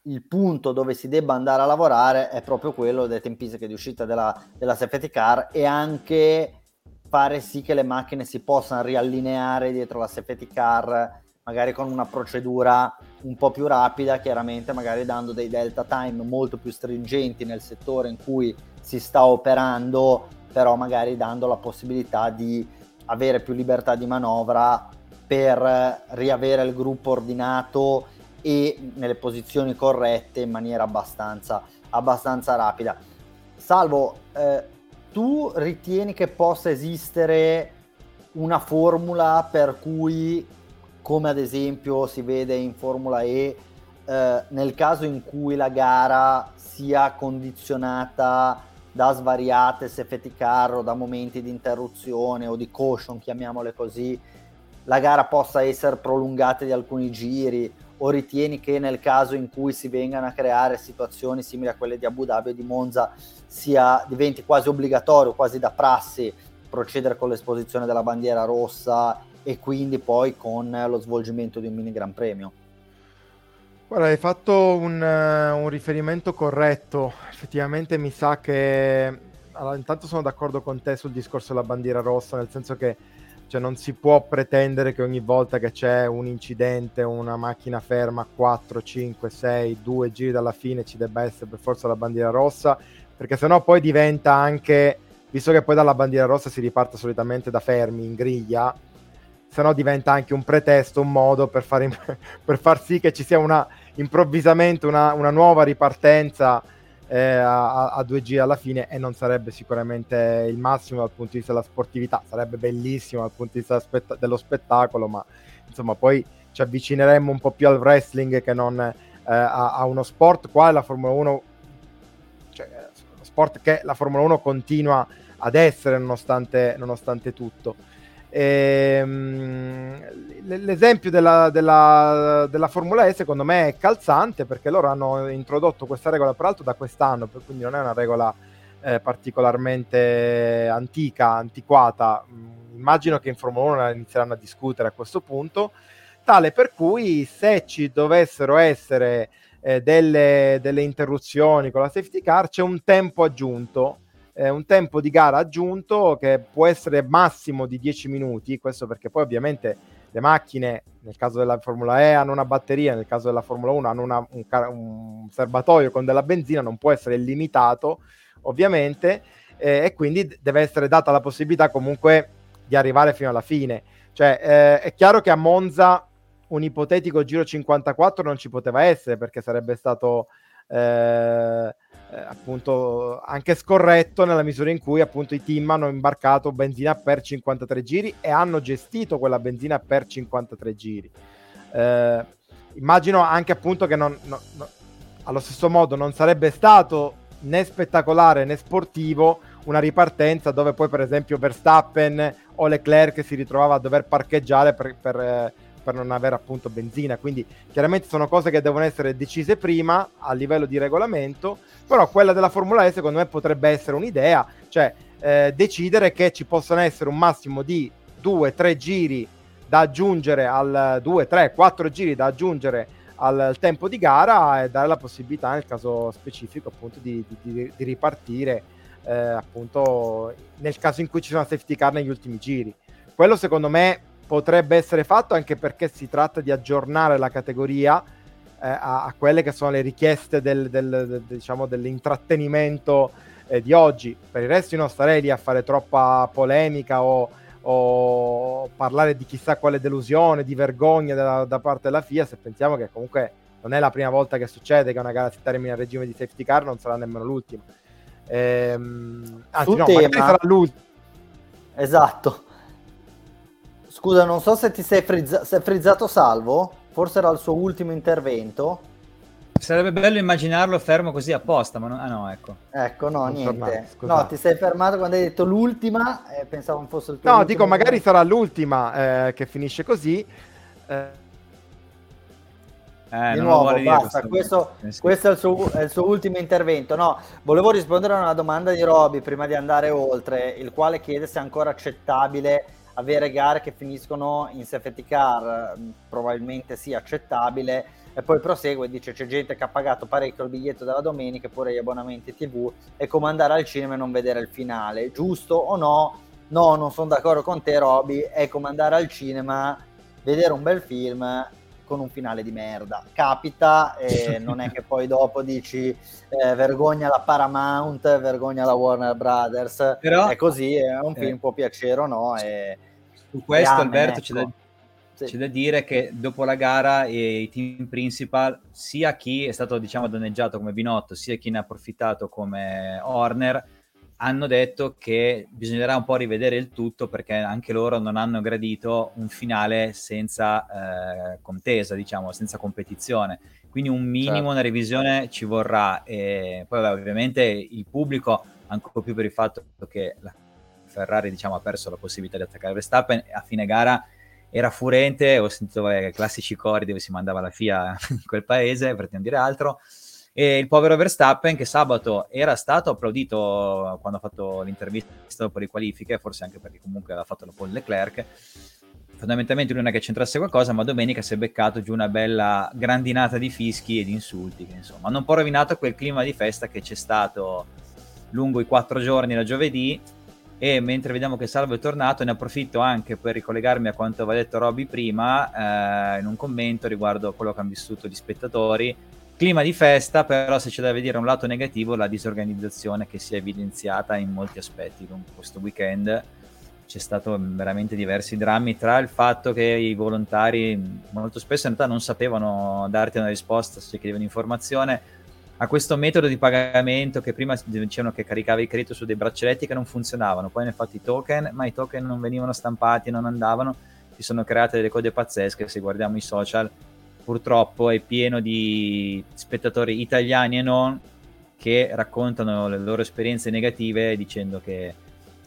il punto dove si debba andare a lavorare è proprio quello delle tempistiche di uscita della, della safety car e anche fare sì che le macchine si possano riallineare dietro la safety car, magari con una procedura un po' più rapida, chiaramente magari dando dei delta time molto più stringenti nel settore in cui si sta operando, però magari dando la possibilità di avere più libertà di manovra per riavere il gruppo ordinato e nelle posizioni corrette in maniera abbastanza, abbastanza rapida. Salvo, eh, tu ritieni che possa esistere una formula per cui, come ad esempio si vede in Formula E, eh, nel caso in cui la gara sia condizionata da svariate safety car o da momenti di interruzione o di caution, chiamiamole così, la gara possa essere prolungata di alcuni giri o ritieni che nel caso in cui si vengano a creare situazioni simili a quelle di Abu Dhabi o di Monza sia, diventi quasi obbligatorio, quasi da prassi procedere con l'esposizione della bandiera rossa e quindi poi con lo svolgimento di un mini gran premio? Guarda, hai fatto un, uh, un riferimento corretto, effettivamente mi sa che... Allora, intanto sono d'accordo con te sul discorso della bandiera rossa, nel senso che cioè non si può pretendere che ogni volta che c'è un incidente, una macchina ferma 4, 5, 6, 2 giri dalla fine ci debba essere per forza la bandiera rossa, perché sennò poi diventa anche, visto che poi dalla bandiera rossa si riparte solitamente da fermi in griglia, sennò diventa anche un pretesto, un modo per far, per far sì che ci sia una, improvvisamente una, una nuova ripartenza eh, a, a, due giri alla fine e non sarebbe sicuramente il massimo dal punto di vista della sportività, sarebbe bellissimo dal punto di vista spett- dello spettacolo, ma insomma poi ci avvicineremmo un po' più al wrestling che non eh, a, a, uno sport quale la Formula 1, cioè uno sport che la Formula 1 continua ad essere nonostante, nonostante tutto. Ehm, l'esempio della, della, della, Formula E secondo me è calzante perché loro hanno introdotto questa regola peraltro da quest'anno, quindi non è una regola eh, particolarmente antica, antiquata. Mm, immagino che in Formula 1 la inizieranno a discutere a questo punto, tale per cui se ci dovessero essere eh, delle, delle interruzioni con la safety car c'è un tempo aggiunto eh, un tempo di gara aggiunto che può essere massimo di 10 minuti, questo perché poi ovviamente le macchine, nel caso della Formula E, hanno una batteria, nel caso della Formula 1 hanno una, un, un, serbatoio con della benzina, non può essere limitato ovviamente, eh, e quindi deve essere data la possibilità comunque di arrivare fino alla fine. Cioè, eh, è chiaro che a Monza un ipotetico giro 54 non ci poteva essere perché sarebbe stato... Eh, eh, appunto anche scorretto nella misura in cui appunto i team hanno imbarcato benzina per 53 giri e hanno gestito quella benzina per 53 giri. Eh, immagino anche appunto che non, no, no, allo stesso modo non sarebbe stato né spettacolare né sportivo una ripartenza dove poi per esempio Verstappen o Leclerc si ritrovava a dover parcheggiare per, per eh, per non avere appunto benzina. Quindi chiaramente sono cose che devono essere decise prima a livello di regolamento, però quella della Formula E secondo me potrebbe essere un'idea, cioè eh, decidere che ci possano essere un massimo di 2-3 giri da aggiungere al 2, 3, 4 giri da aggiungere al, tempo di gara e dare la possibilità nel caso specifico appunto di, di, di ripartire eh, appunto nel caso in cui ci sono safety car negli ultimi giri. Quello secondo me potrebbe essere fatto anche perché si tratta di aggiornare la categoria eh, a, a, quelle che sono le richieste del, del, del, diciamo, dell'intrattenimento eh, di oggi. Per il resto io non starei lì a fare troppa polemica o, o parlare di chissà quale delusione, di vergogna da, da, parte della FIA se pensiamo che comunque non è la prima volta che succede che una gara si termina in regime di safety car, non sarà nemmeno l'ultima. Ehm, anzi, no, tema... sarà l'ultima. Esatto. Scusa, non so se ti sei, frizza- sei frizzato salvo, forse era il suo ultimo intervento. Sarebbe bello immaginarlo fermo così apposta, ma no, ah no, ecco. Ecco, no, non niente. no, ti sei fermato quando hai detto l'ultima, eh, pensavo non fosse il tuo No, dico, magari sarà l'ultima eh, che finisce così. Eh. Eh, di nuovo, basta, questo, eh, questo è, il suo, è, il suo, ultimo intervento. No, volevo rispondere a una domanda di Roby prima di andare oltre, il quale chiede se è ancora accettabile avere gare che finiscono in safety car mm, probabilmente sia accettabile e poi prosegue e dice c'è gente che ha pagato parecchio il biglietto della domenica pure gli abbonamenti tv è come andare al cinema e non vedere il finale giusto o no? no non sono d'accordo con te Roby è come andare al cinema vedere un bel film con un finale di merda. Capita e non è che poi dopo dici eh, vergogna la Paramount, vergogna la Warner Brothers. Però, è così, è un film, eh, può piacere o no. E, su questo amen, Alberto ecco. c'è, da, sì. c'è, da, dire che dopo la gara eh, i team principal, sia chi è stato diciamo danneggiato come Binotto, sia chi ne ha approfittato come Horner, hanno detto che bisognerà un po' rivedere il tutto perché anche loro non hanno gradito un finale senza eh, contesa, diciamo, senza competizione. Quindi un minimo, certo. una revisione ci vorrà. E poi vabbè, ovviamente il pubblico, ancora più per il fatto che la Ferrari diciamo, ha perso la possibilità di attaccare Verstappen, a fine gara era furente, ho sentito vabbè, classici cori dove si mandava la FIA in quel paese, per non dire altro, e il povero Verstappen che sabato era stato applaudito quando ha fatto l'intervista dopo le qualifiche, forse anche perché comunque aveva fatto la pole Leclerc, fondamentalmente lui non è che c'entrasse qualcosa, ma domenica si è beccato giù una bella grandinata di fischi e di insulti, che insomma hanno un po' rovinato quel clima di festa che c'è stato lungo i quattro giorni da giovedì. E mentre vediamo che Salvo è tornato ne approfitto anche per ricollegarmi a quanto aveva detto Robby prima eh, in un commento riguardo a quello che hanno vissuto gli spettatori clima di festa, però se c'è da vedere un lato negativo, la disorganizzazione che si è evidenziata in molti aspetti lungo questo weekend. C'è stato veramente diversi drammi tra il fatto che i volontari molto spesso in realtà non sapevano darti una risposta se chiedevano informazione a questo metodo di pagamento che prima dicevano che caricavi il credito su dei braccialetti che non funzionavano, poi ne fatto i token, ma i token non venivano stampati, non andavano, si sono create delle code pazzesche, se guardiamo i social purtroppo è pieno di spettatori italiani e non che raccontano le loro esperienze negative dicendo che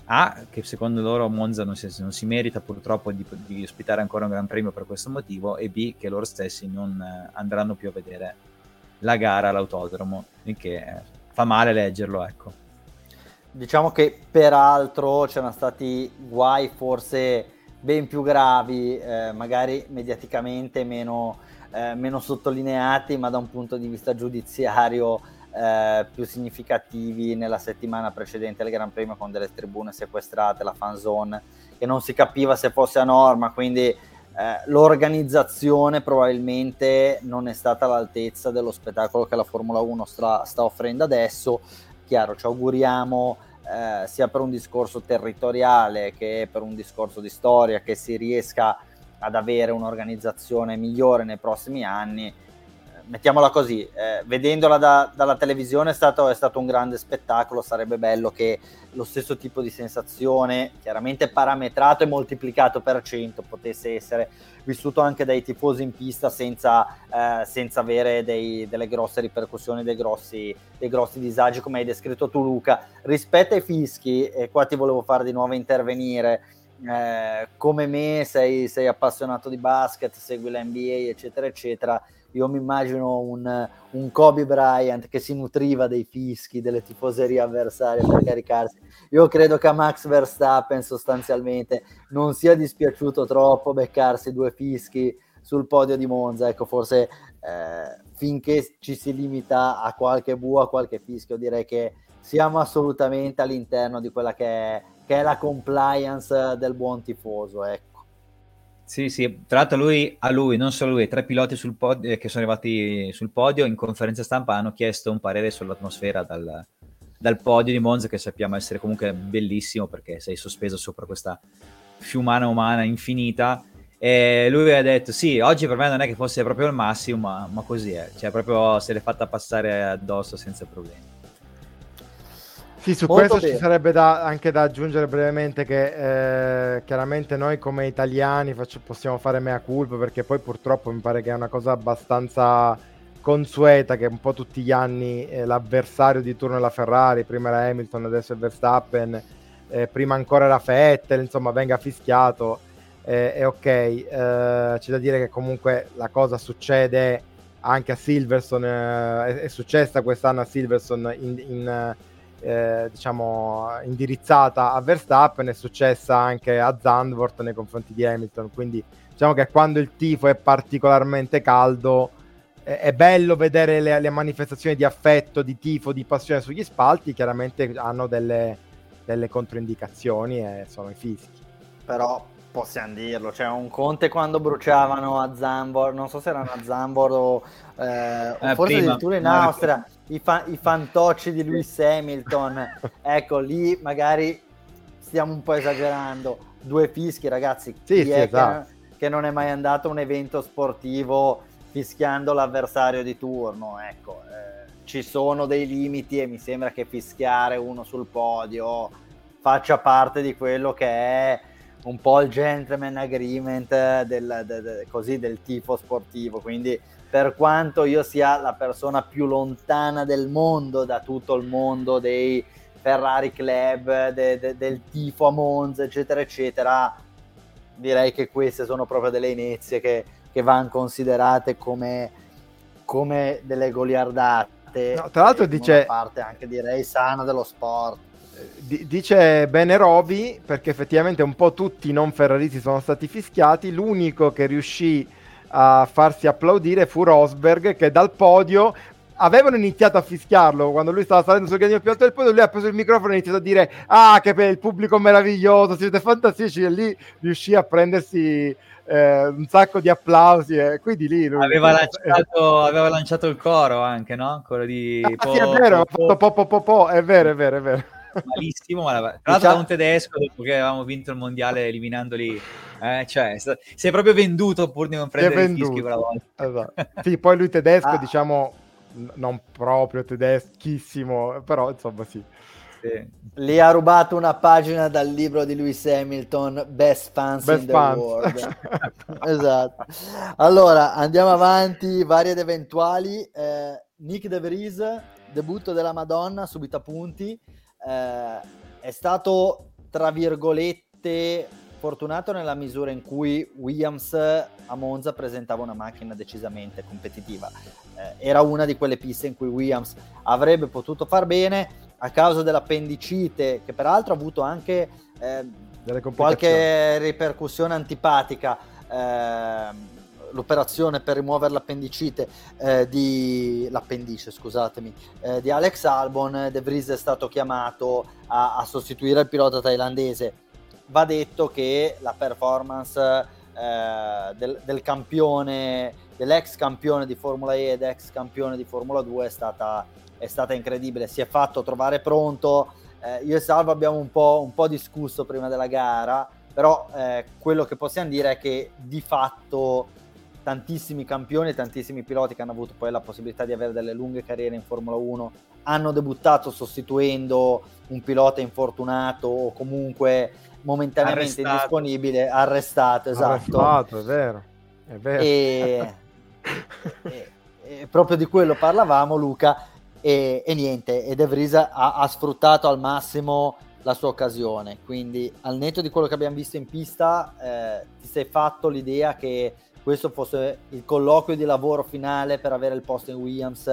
A, che secondo loro Monza non si, non si merita purtroppo di, di, ospitare ancora un Gran Premio per questo motivo e B, che loro stessi non eh, andranno più a vedere la gara all'autodromo, il che eh, fa male leggerlo, ecco. Diciamo che peraltro c'erano stati guai forse ben più gravi, eh, magari mediaticamente meno, eh, meno, sottolineati, ma da un punto di vista giudiziario eh, più significativi nella settimana precedente al Gran Premio con delle tribune sequestrate, la fan zone, che non si capiva se fosse a norma, quindi eh, l'organizzazione probabilmente non è stata all'altezza dello spettacolo che la Formula 1 sta, sta offrendo adesso. Chiaro, ci auguriamo eh, sia per un discorso territoriale che per un discorso di storia che si riesca ad avere un'organizzazione migliore nei prossimi anni mettiamola così, eh, vedendola da, dalla televisione è stato, è stato, un grande spettacolo, sarebbe bello che lo stesso tipo di sensazione, chiaramente parametrato e moltiplicato per 100, potesse essere vissuto anche dai tifosi in pista senza, eh, senza avere dei, delle grosse ripercussioni, dei grossi, dei grossi, disagi come hai descritto tu Luca. Rispetto ai fischi, e qua ti volevo fare di nuovo intervenire, eh, come me sei, sei appassionato di basket, segui la NBA eccetera eccetera, io mi immagino un, un, Kobe Bryant che si nutriva dei fischi, delle tifoserie avversarie per caricarsi. Io credo che a Max Verstappen sostanzialmente non sia dispiaciuto troppo beccarsi due fischi sul podio di Monza. Ecco, forse eh, finché ci si limita a qualche bu, a qualche fischio, direi che siamo assolutamente all'interno di quella che è, che è la compliance del buon tifoso. Ecco. Sì, sì, tra l'altro lui, a lui, non solo lui, tre piloti sul podio, eh, che sono arrivati sul podio in conferenza stampa hanno chiesto un parere sull'atmosfera dal, dal podio di Monza che sappiamo essere comunque bellissimo perché sei sospeso sopra questa fiumana umana infinita e lui ha detto sì, oggi per me non è che fosse proprio il massimo ma, ma così è, cioè proprio se l'è fatta passare addosso senza problemi. Sì, su Molto questo bene. ci sarebbe da, anche da aggiungere brevemente che eh, chiaramente noi come italiani faccio, possiamo fare mea culpa perché poi purtroppo mi pare che è una cosa abbastanza consueta che un po' tutti gli anni eh, l'avversario di turno è la Ferrari, prima era Hamilton, adesso è Verstappen, eh, prima ancora era Vettel, insomma venga fischiato eh, è ok. Eh, c'è da dire che comunque la cosa succede anche a Silverson, eh, è, è, successa quest'anno a Silverson in, in eh, diciamo, indirizzata a Verstappen, è successa anche a Zandvoort nei confronti di Hamilton, quindi diciamo che quando il tifo è particolarmente caldo eh, è bello vedere le, le, manifestazioni di affetto, di tifo, di passione sugli spalti, chiaramente hanno delle, delle controindicazioni e sono i fischi. Però possiamo dirlo, cioè un Conte quando bruciavano a Zambor, non so se erano a Zambor o, eh, o eh, forse prima, addirittura in Austria, i, fa- i fantocci di Lewis Hamilton, ecco lì magari stiamo un po' esagerando, due fischi ragazzi, sì, sì, esatto. che, che, non è mai andato a un evento sportivo fischiando l'avversario di turno, ecco, eh, ci sono dei limiti e mi sembra che fischiare uno sul podio faccia parte di quello che è un po' il gentleman agreement del, del, del, così, del tifo sportivo. Quindi, per quanto io sia la persona più lontana del mondo da tutto il mondo dei Ferrari Club, de, de, del tifo a Monza, eccetera, eccetera, direi che queste sono proprio delle inezie che, che vanno considerate come, come delle goliardate. No, tra l'altro dice... parte anche direi sana dello sport dice bene Roby, perché effettivamente un po' tutti i non ferraristi sono stati fischiati, l'unico che riuscì a farsi applaudire fu Rosberg che dal podio avevano iniziato a fischiarlo. Quando lui stava salendo sul gradino più alto del podio lui ha preso il microfono e ha iniziato a dire ah che per il pubblico meraviglioso siete fantastici! E lì riuscì a prendersi eh, un sacco di applausi e quindi lì lui... aveva, lanciato, aveva lanciato il coro anche no? quello di ah, po, sì, è vero, po, po, po, po, po, è vero è vero è vero malissimo, ma tra l'altro diciamo... da un tedesco dopo che avevamo vinto il mondiale eliminandoli, eh, cioè si è proprio venduto pur di non prendere il fischio quella volta. Esatto. Sì, poi lui tedesco, ah. diciamo, non proprio tedeschissimo, però insomma sì. sì. Lì ha rubato una pagina dal libro di Lewis Hamilton, Best Fans Best in the fans. World. esatto. Allora, andiamo avanti, vari ed eventuali. Eh, Nick De Vries, debutto della Madonna, subito a punti. Eh, è stato, tra virgolette, fortunato nella misura in cui Williams a Monza presentava una macchina decisamente competitiva. Eh, era una di quelle piste in cui Williams avrebbe potuto far bene a causa dell'appendicite, che peraltro ha avuto anche eh, qualche ripercussione antipatica. Eh, l'operazione per rimuovere l'appendicite eh, di l'appendice, scusatemi, eh, di Alex Albon, De Vries è stato chiamato a, a sostituire il pilota thailandese va detto che la performance eh, del, del, campione, dell'ex campione di Formula E ed ex campione di Formula 2 è stata, è stata incredibile. Si è fatto trovare pronto. Eh, io e Salvo abbiamo un po', un po', discusso prima della gara, però eh, quello che possiamo dire è che di fatto tantissimi campioni e tantissimi piloti che hanno avuto poi la possibilità di avere delle lunghe carriere in Formula 1 hanno debuttato sostituendo un pilota infortunato o comunque momentaneamente arrestato. indisponibile, arrestato, esatto. Arrestato, è vero. È vero. E, e, e proprio di quello parlavamo, Luca, e, e niente, e De Vries ha, ha, sfruttato al massimo la sua occasione, quindi al netto di quello che abbiamo visto in pista, eh, ti sei fatto l'idea che questo fosse il colloquio di lavoro finale per avere il posto in Williams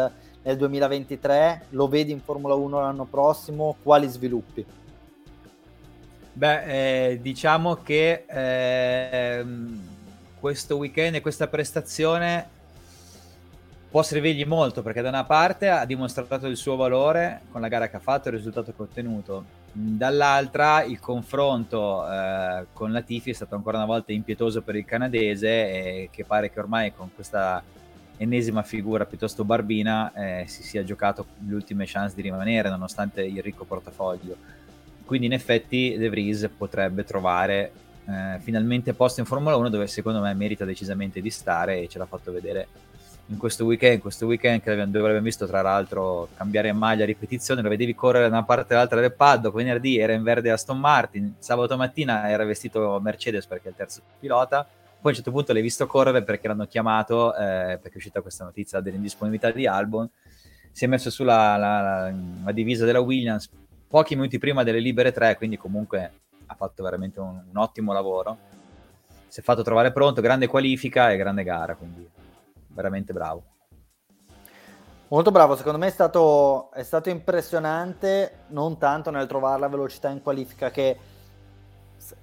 nel 2023, lo vedi in Formula 1 l'anno prossimo, quali sviluppi? Beh, eh, diciamo che eh, questo weekend e questa prestazione può servirgli molto perché da una parte ha dimostrato il suo valore con la gara che ha fatto e il risultato che ha ottenuto, dall'altra il confronto eh, con la Tifi è stato ancora una volta impietoso per il canadese e che pare che ormai con questa ennesima figura piuttosto barbina eh, si sia giocato le ultime chance di rimanere nonostante il ricco portafoglio. Quindi in effetti De Vries potrebbe trovare eh, finalmente posto in Formula 1 dove secondo me merita decisamente di stare e ce l'ha fatto vedere in questo weekend, questo weekend che dove abbiamo visto tra l'altro cambiare maglia a ripetizione, lo vedevi correre da una parte all'altra del paddock, venerdì era in verde Aston Martin, sabato mattina era vestito Mercedes perché è il terzo pilota, poi a un certo punto l'hai visto correre perché l'hanno chiamato, eh, perché è uscita questa notizia dell'indisponibilità di Albon, si è messo sulla la, la, la divisa della Williams pochi minuti prima delle libere tre, quindi comunque ha fatto veramente un, un ottimo lavoro. Si è fatto trovare pronto, grande qualifica e grande gara, quindi veramente bravo. Molto bravo, secondo me è stato, è stato impressionante, non tanto nel trovare la velocità in qualifica che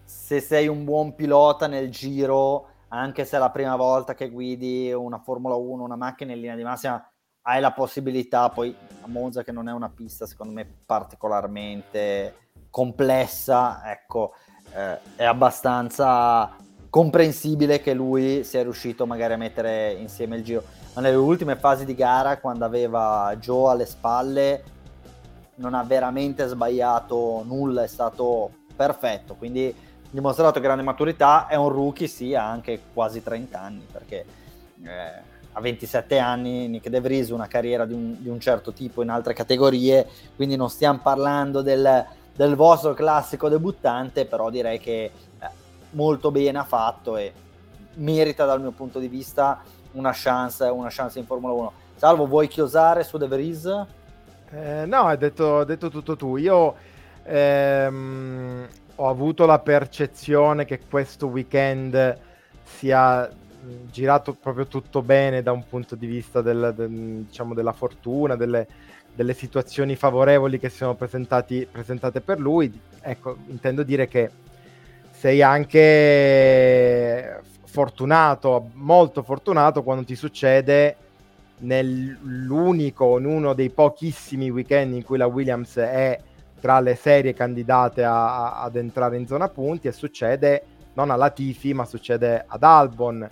se sei un buon pilota nel giro, anche se è la prima volta che guidi una Formula 1, una macchina in linea di massima, hai la possibilità, poi a Monza che non è una pista secondo me particolarmente complessa, ecco, eh, è abbastanza comprensibile che lui sia riuscito magari a mettere insieme il giro. Ma nelle ultime fasi di gara, quando aveva Joe alle spalle, non ha veramente sbagliato nulla, è stato perfetto, quindi dimostrato grande maturità, è un rookie, sì, ha anche quasi 30 anni, perché... Eh, a 27 anni Nick De Vries una carriera di un, di un, certo tipo in altre categorie, quindi non stiamo parlando del, del vostro classico debuttante, però direi che molto bene ha fatto e merita dal mio punto di vista una chance, una chance in Formula 1. Salvo, vuoi chiosare su De Vries? Eh, no, hai detto, detto, tutto tu. Io ehm, ho avuto la percezione che questo weekend sia girato proprio tutto bene da un punto di vista del, del, diciamo, della fortuna, delle, delle, situazioni favorevoli che si sono presentate per lui. Ecco, intendo dire che sei anche fortunato, molto fortunato quando ti succede nell'unico, in uno dei pochissimi weekend in cui la Williams è tra le serie candidate a, a, ad entrare in zona punti e succede non alla Tifi ma succede ad Albon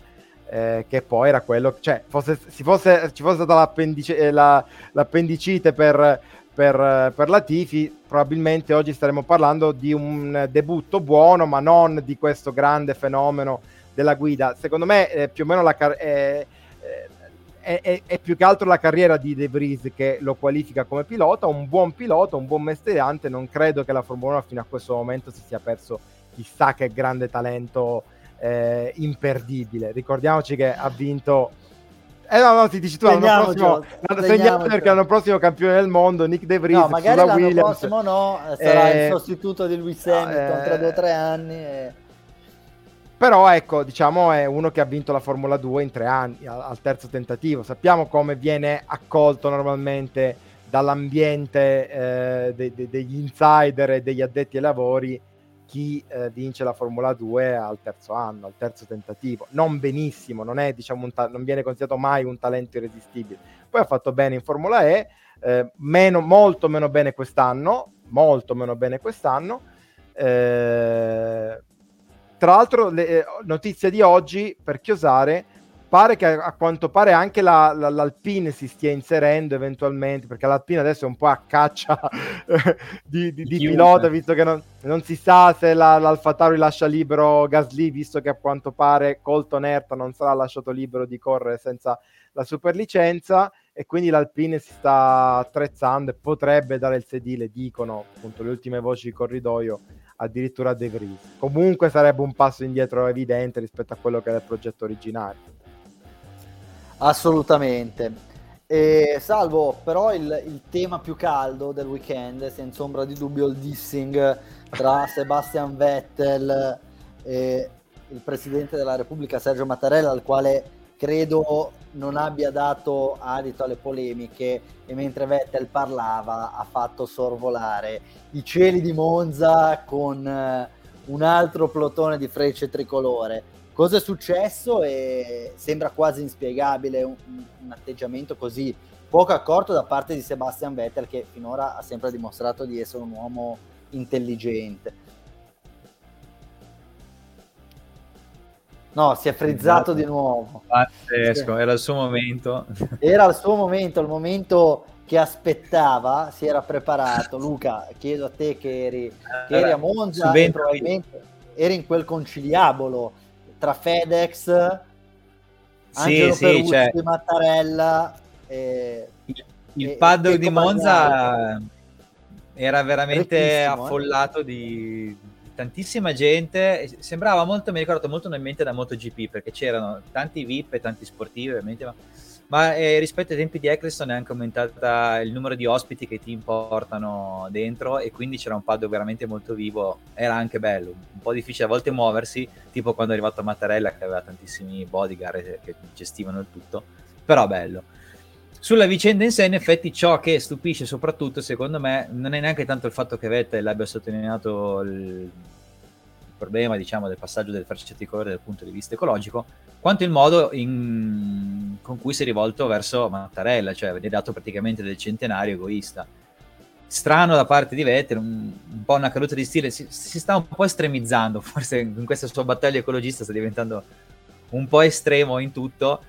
eh, che poi era quello, cioè fosse, fosse, ci fosse stata l'appendice, eh, la, l'appendicite per, per, per, la Tifi, probabilmente oggi staremmo parlando di un debutto buono, ma non di questo grande fenomeno della guida. Secondo me, eh, più o meno la, eh, è, è, è, più che altro la carriera di De Vries che lo qualifica come pilota, un buon pilota, un buon mestiante, non credo che la Formula 1 fino a questo momento si sia perso chissà che grande talento eh, imperdibile. Ricordiamoci che ha vinto eh no, no, ti dici tu l'anno prossimo, segniamo perché l'anno prossimo campione del mondo, Nick De Vries, no, magari l'anno Williams. prossimo no, sarà eh, il sostituto di Lewis Hamilton eh, tra due o tre anni. E... Però ecco, diciamo è uno che ha vinto la Formula 2 in tre anni, al, al terzo tentativo. Sappiamo come viene accolto normalmente dall'ambiente eh, de, de, degli insider e degli addetti ai lavori chi eh, vince la Formula 2 al terzo anno, al terzo tentativo. Non benissimo, non, è, diciamo, ta- non viene considerato mai un talento irresistibile. Poi ha fatto bene in Formula E, eh, meno, molto meno bene quest'anno, molto meno bene quest'anno. Eh, tra l'altro, le, eh, notizia di oggi per chiosare pare che a quanto pare anche la, la, l'Alpine si stia inserendo eventualmente, perché l'Alpine adesso è un po' a caccia di, di, di pilota, visto che non, non si sa se la, l'Alfa Tauri lascia libero Gasly, visto che a quanto pare Colton Herta non sarà lasciato libero di correre senza la superlicenza e quindi l'Alpine si sta attrezzando e potrebbe dare il sedile, dicono appunto le ultime voci di corridoio, addirittura De Vries. Comunque sarebbe un passo indietro evidente rispetto a quello che era il progetto originario. Assolutamente. E, salvo però il, il, tema più caldo del weekend, senza ombra di dubbio, il dissing tra Sebastian Vettel e il presidente della Repubblica Sergio Mattarella, al quale credo non abbia dato adito alle polemiche e mentre Vettel parlava ha fatto sorvolare i cieli di Monza con eh, un altro plotone di frecce tricolore cosa è successo e sembra quasi inspiegabile un, un, atteggiamento così poco accorto da parte di Sebastian Vettel che finora ha sempre dimostrato di essere un uomo intelligente. No, si è frizzato di nuovo. Pazzesco, era il suo momento. Era il suo momento, il momento che aspettava, si era preparato. Luca, chiedo a te che eri, che eri a Monza probabilmente eri in quel conciliabolo tra FedEx, Angelo sì, Peruzzi, cioè... Mattarella e, il, il e, paddock di Monza era veramente eh. affollato eh? di tantissima gente sembrava molto mi ricordo molto nel mente da MotoGP perché c'erano tanti VIP e tanti sportivi ovviamente ma ma eh, rispetto ai tempi di Eccleston è anche aumentata il numero di ospiti che ti portano dentro e quindi c'era un paddock veramente molto vivo, era anche bello, un po' difficile a volte muoversi, tipo quando è arrivato Mattarella che aveva tantissimi bodyguard che gestivano il tutto, però bello. Sulla vicenda in sé, in effetti, ciò che stupisce soprattutto, secondo me, non è neanche tanto il fatto che Vettel abbia sottolineato il problema diciamo, del passaggio del farciaticolore dal punto di vista ecologico, quanto il modo in... con cui si è rivolto verso Mattarella, cioè gli ha dato praticamente del centenario egoista. Strano da parte di Vettel, un, un po' una caduta di stile, si, si, sta un po' estremizzando, forse in questa sua battaglia ecologista sta diventando un po' estremo in tutto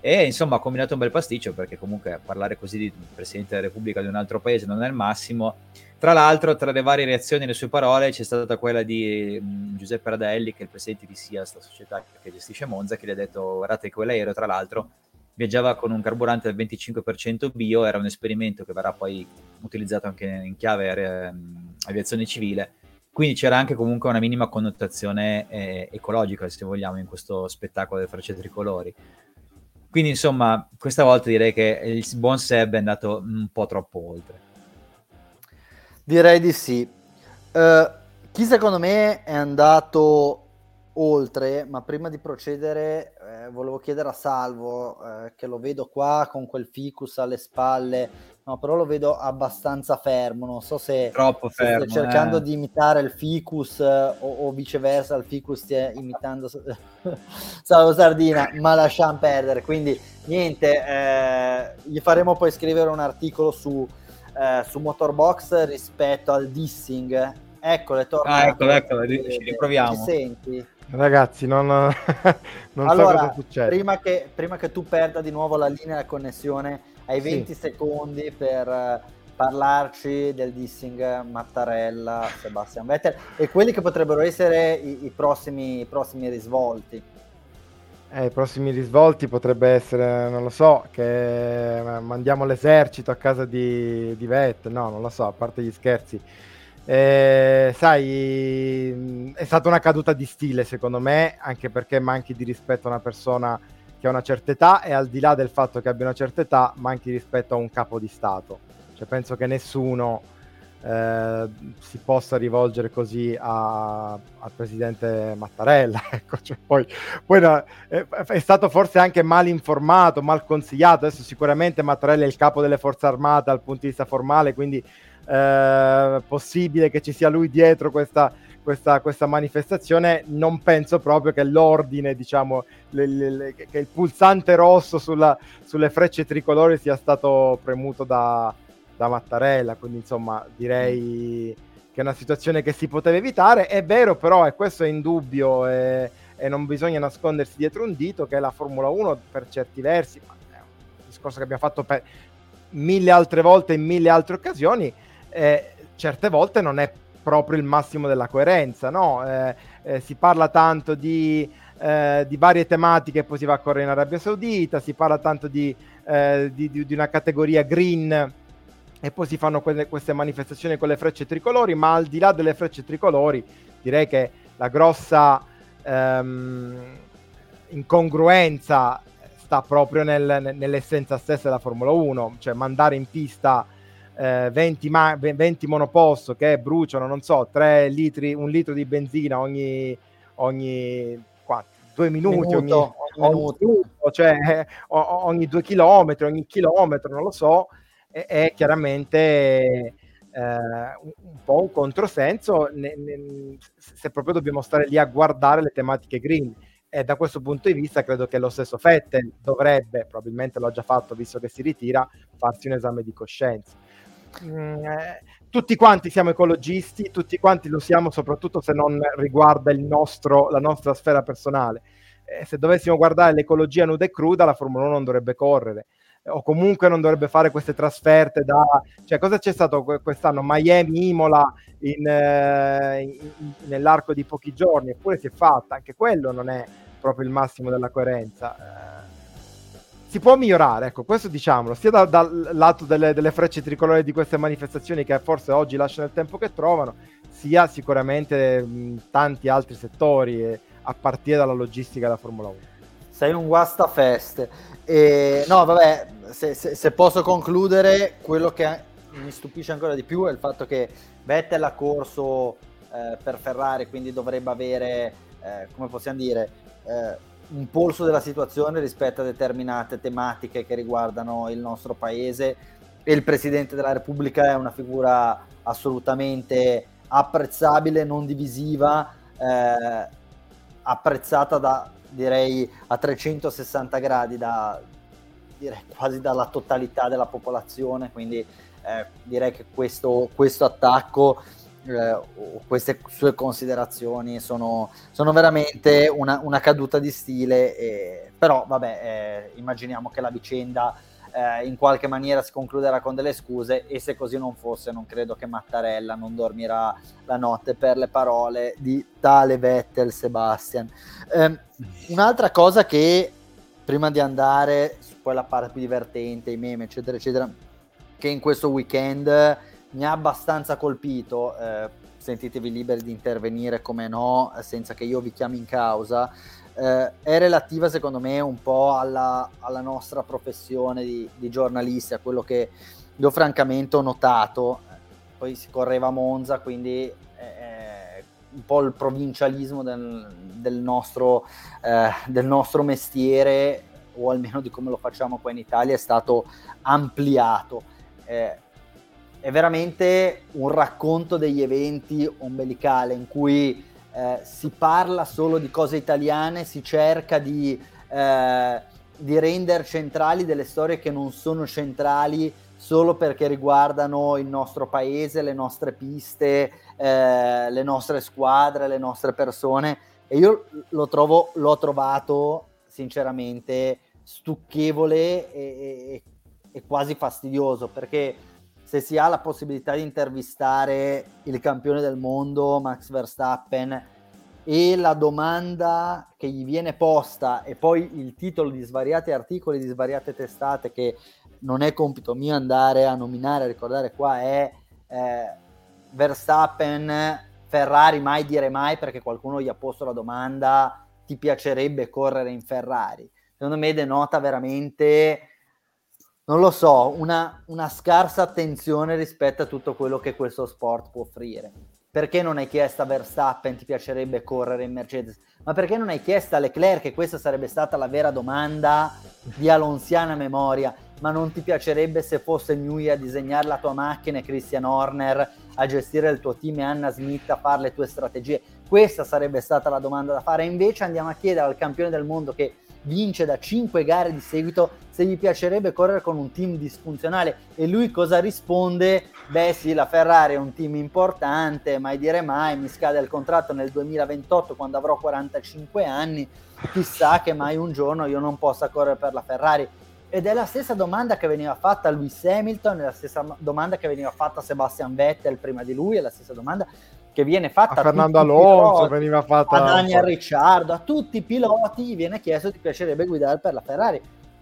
e insomma ha combinato un bel pasticcio perché comunque parlare così di Presidente della Repubblica di un altro paese non è il massimo tra l'altro, tra le varie reazioni alle sue parole c'è stata quella di mh, Giuseppe Radelli, che è il presidente di SIAS, la società che gestisce Monza, che gli ha detto guardate quell'aereo, tra l'altro, viaggiava con un carburante del 25% bio, era un esperimento che verrà poi utilizzato anche in chiave eh, aviazione civile, quindi c'era anche comunque una minima connotazione eh, ecologica, se vogliamo, in questo spettacolo delle farce tricolori. Quindi, insomma, questa volta direi che il buon Seb è andato un po' troppo oltre. Direi di sì. Uh, chi secondo me è andato oltre, ma prima di procedere eh, volevo chiedere a Salvo, eh, che lo vedo qua con quel ficus alle spalle, no, però lo vedo abbastanza fermo, non so se, Troppo fermo, se cercando eh. di imitare il ficus o, o, viceversa il ficus stia imitando Salvo Sardina, ma lasciamo perdere, quindi niente, eh, gli faremo poi scrivere un articolo su eh, su Motorbox rispetto al dissing. Eccolo, è tornato. Ah, eccolo, eccolo, ci riproviamo. Ci senti? Ragazzi, non, non allora, so cosa succede. Prima che, prima che, tu perda di nuovo la linea e la connessione, hai 20 sì. secondi per eh, parlarci del dissing Mattarella, Sebastian Vettel e quelli che potrebbero essere i, i, prossimi, i prossimi risvolti. Eh, I prossimi risvolti potrebbe essere, non lo so, che mandiamo l'esercito a casa di, di Vet, no, non lo so, a parte gli scherzi. Eh, sai, è stata una caduta di stile secondo me, anche perché manchi di rispetto a una persona che ha una certa età e al di là del fatto che abbia una certa età, manchi rispetto a un capo di Stato. Cioè, penso che nessuno eh, si possa rivolgere così a, al presidente Mattarella. Ecco, cioè poi, poi no, è, è, stato forse anche mal informato, mal consigliato. Adesso sicuramente Mattarella è il capo delle forze armate dal punto di vista formale, quindi eh, possibile che ci sia lui dietro questa, questa, questa, manifestazione, non penso proprio che l'ordine, diciamo, le, le, le, che il pulsante rosso sulla, sulle frecce tricolori sia stato premuto da, da Mattarella. Quindi, insomma, direi che è una situazione che si poteva evitare. È vero, però, e questo è indubbio, e, e non bisogna nascondersi dietro un dito, che la Formula 1 per certi versi, ma è un discorso che abbiamo fatto per mille altre volte in mille altre occasioni, eh, certe volte non è proprio il massimo della coerenza, no? Eh, eh, si parla tanto di, eh, di, varie tematiche, poi si va a correre in Arabia Saudita, si parla tanto di, di, di una categoria green e poi si fanno que- queste manifestazioni con le frecce tricolori, ma al di là delle frecce tricolori direi che la grossa ehm, incongruenza sta proprio nel, nell'essenza stessa della Formula 1, cioè mandare in pista eh, 20, ma- 20 monoposto che bruciano, non so, 3 litri, un litro di benzina ogni, ogni quanto, due minuti, minuto, ogni, ogni, minuto, cioè eh, ogni due chilometri, ogni chilometro, non lo so, è, è chiaramente eh, un, un, po' un controsenso ne, ne, se proprio dobbiamo stare lì a guardare le tematiche green. E da questo punto di vista credo che lo stesso Fettel dovrebbe, probabilmente l'ha già fatto visto che si ritira, farsi un esame di coscienza Mm, eh, tutti quanti siamo ecologisti, tutti quanti lo siamo, soprattutto se non riguarda nostro, la nostra sfera personale. Eh, se dovessimo guardare l'ecologia nuda e cruda, la Formula 1 non dovrebbe correre o comunque non dovrebbe fare queste trasferte da... Cioè, cosa c'è stato quest'anno? Miami, Imola in, eh, in, nell'arco di pochi giorni, eppure si è fatta, anche quello non è proprio il massimo della coerenza. Si può migliorare, ecco, questo diciamolo, sia da, dal lato delle, delle, frecce tricolore di queste manifestazioni che forse oggi lasciano il tempo che trovano, sia sicuramente in tanti altri settori, eh, a partire dalla logistica della Formula 1. Sei un guastafeste. E, no, vabbè, se, se, se, posso concludere, quello che mi stupisce ancora di più è il fatto che Vettel ha corso eh, per Ferrari, quindi dovrebbe avere, eh, come possiamo dire, eh, un polso della situazione rispetto a determinate tematiche che riguardano il nostro paese. E il Presidente della Repubblica è una figura assolutamente apprezzabile, non divisiva, eh, apprezzata da direi a 360 gradi da direi quasi dalla totalità della popolazione, quindi eh, direi che questo, questo attacco eh, queste sue considerazioni sono, sono veramente una, una, caduta di stile, e, però vabbè, eh, immaginiamo che la vicenda eh, in qualche maniera si concluderà con delle scuse e se così non fosse non credo che Mattarella non dormirà la notte per le parole di tale Vettel Sebastian. Ehm, un'altra cosa che prima di andare su quella parte più divertente, i meme eccetera eccetera, che in questo weekend mi ha abbastanza colpito, eh, sentitevi liberi di intervenire come no, senza che io vi chiami in causa, eh, è relativa secondo me un po' alla, alla nostra professione di, di, giornalisti, a quello che io francamente ho notato, poi si correva a Monza, quindi eh, un po' il provincialismo del, del, nostro, eh, del nostro mestiere, o almeno di come lo facciamo qua in Italia, è stato ampliato. Eh, è veramente un racconto degli eventi ombelicale in cui eh, si parla solo di cose italiane, si cerca di, eh, di rendere centrali delle storie che non sono centrali solo perché riguardano il nostro paese, le nostre piste, eh, le nostre squadre, le nostre persone. E io lo trovo, l'ho trovato sinceramente stucchevole e, e, e quasi fastidioso perché se si ha la possibilità di intervistare il campione del mondo, Max Verstappen, e la domanda che gli viene posta e poi il titolo di svariati articoli di svariate testate che non è compito mio andare a nominare, a ricordare qua è eh, Verstappen, Ferrari mai dire mai perché qualcuno gli ha posto la domanda ti piacerebbe correre in Ferrari? Secondo me denota veramente, non lo so, una, una scarsa attenzione rispetto a tutto quello che questo sport può offrire. Perché non hai chiesto a Verstappen ti piacerebbe correre in Mercedes? Ma perché non hai chiesto a Leclerc, che questa sarebbe stata la vera domanda di alonziana memoria, ma non ti piacerebbe se fosse Newey a disegnare la tua macchina e Christian Horner a gestire il tuo team e Anna Smith a fare le tue strategie? Questa sarebbe stata la domanda da fare. invece andiamo a chiedere al campione del mondo che vince da 5 gare di seguito se gli piacerebbe correre con un team disfunzionale e lui cosa risponde? Beh sì, la Ferrari è un team importante, mai dire mai, mi scade il contratto nel 2028 quando avrò 45 anni, chissà che mai un giorno io non possa correre per la Ferrari. Ed è la stessa domanda che veniva fatta a Lewis Hamilton, è la stessa domanda che veniva fatta a Sebastian Vettel prima di lui, è la stessa domanda che viene fatta a, Fernando Alonso, piloti, veniva fatta a Daniel Ricciardo, a tutti i piloti viene chiesto ti piacerebbe guidare per la Ferrari.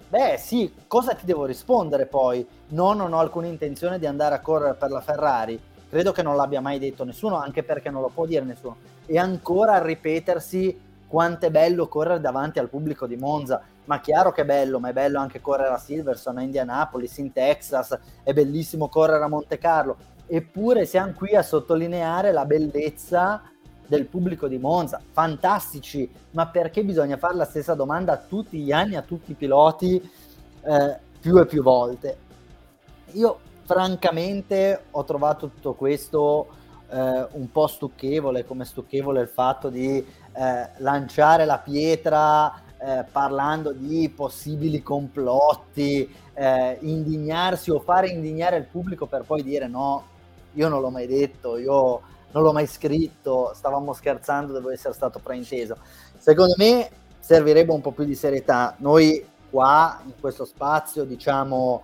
Beh sì, cosa ti devo rispondere poi? No, non ho alcuna intenzione di andare a correre per la Ferrari. Credo che non l'abbia mai detto nessuno, anche perché non lo può dire nessuno. E ancora a ripetersi quanto è bello correre davanti al pubblico di Monza ma chiaro che è bello, ma è bello anche correre a Silverstone, a Indianapolis, in Texas, è bellissimo correre a Monte Carlo, eppure siamo qui a sottolineare la bellezza del pubblico di Monza, fantastici, ma perché bisogna fare la stessa domanda a tutti gli anni, a tutti i piloti, eh, più e più volte? Io francamente ho trovato tutto questo eh, un po' stucchevole, come stucchevole il fatto di eh, lanciare la pietra eh, parlando di possibili complotti, eh, indignarsi o fare indignare il pubblico per poi dire no, io non l'ho mai detto, io non l'ho mai scritto, stavamo scherzando, devo essere stato frainteso. Secondo me servirebbe un po' più di serietà. Noi qua in questo spazio diciamo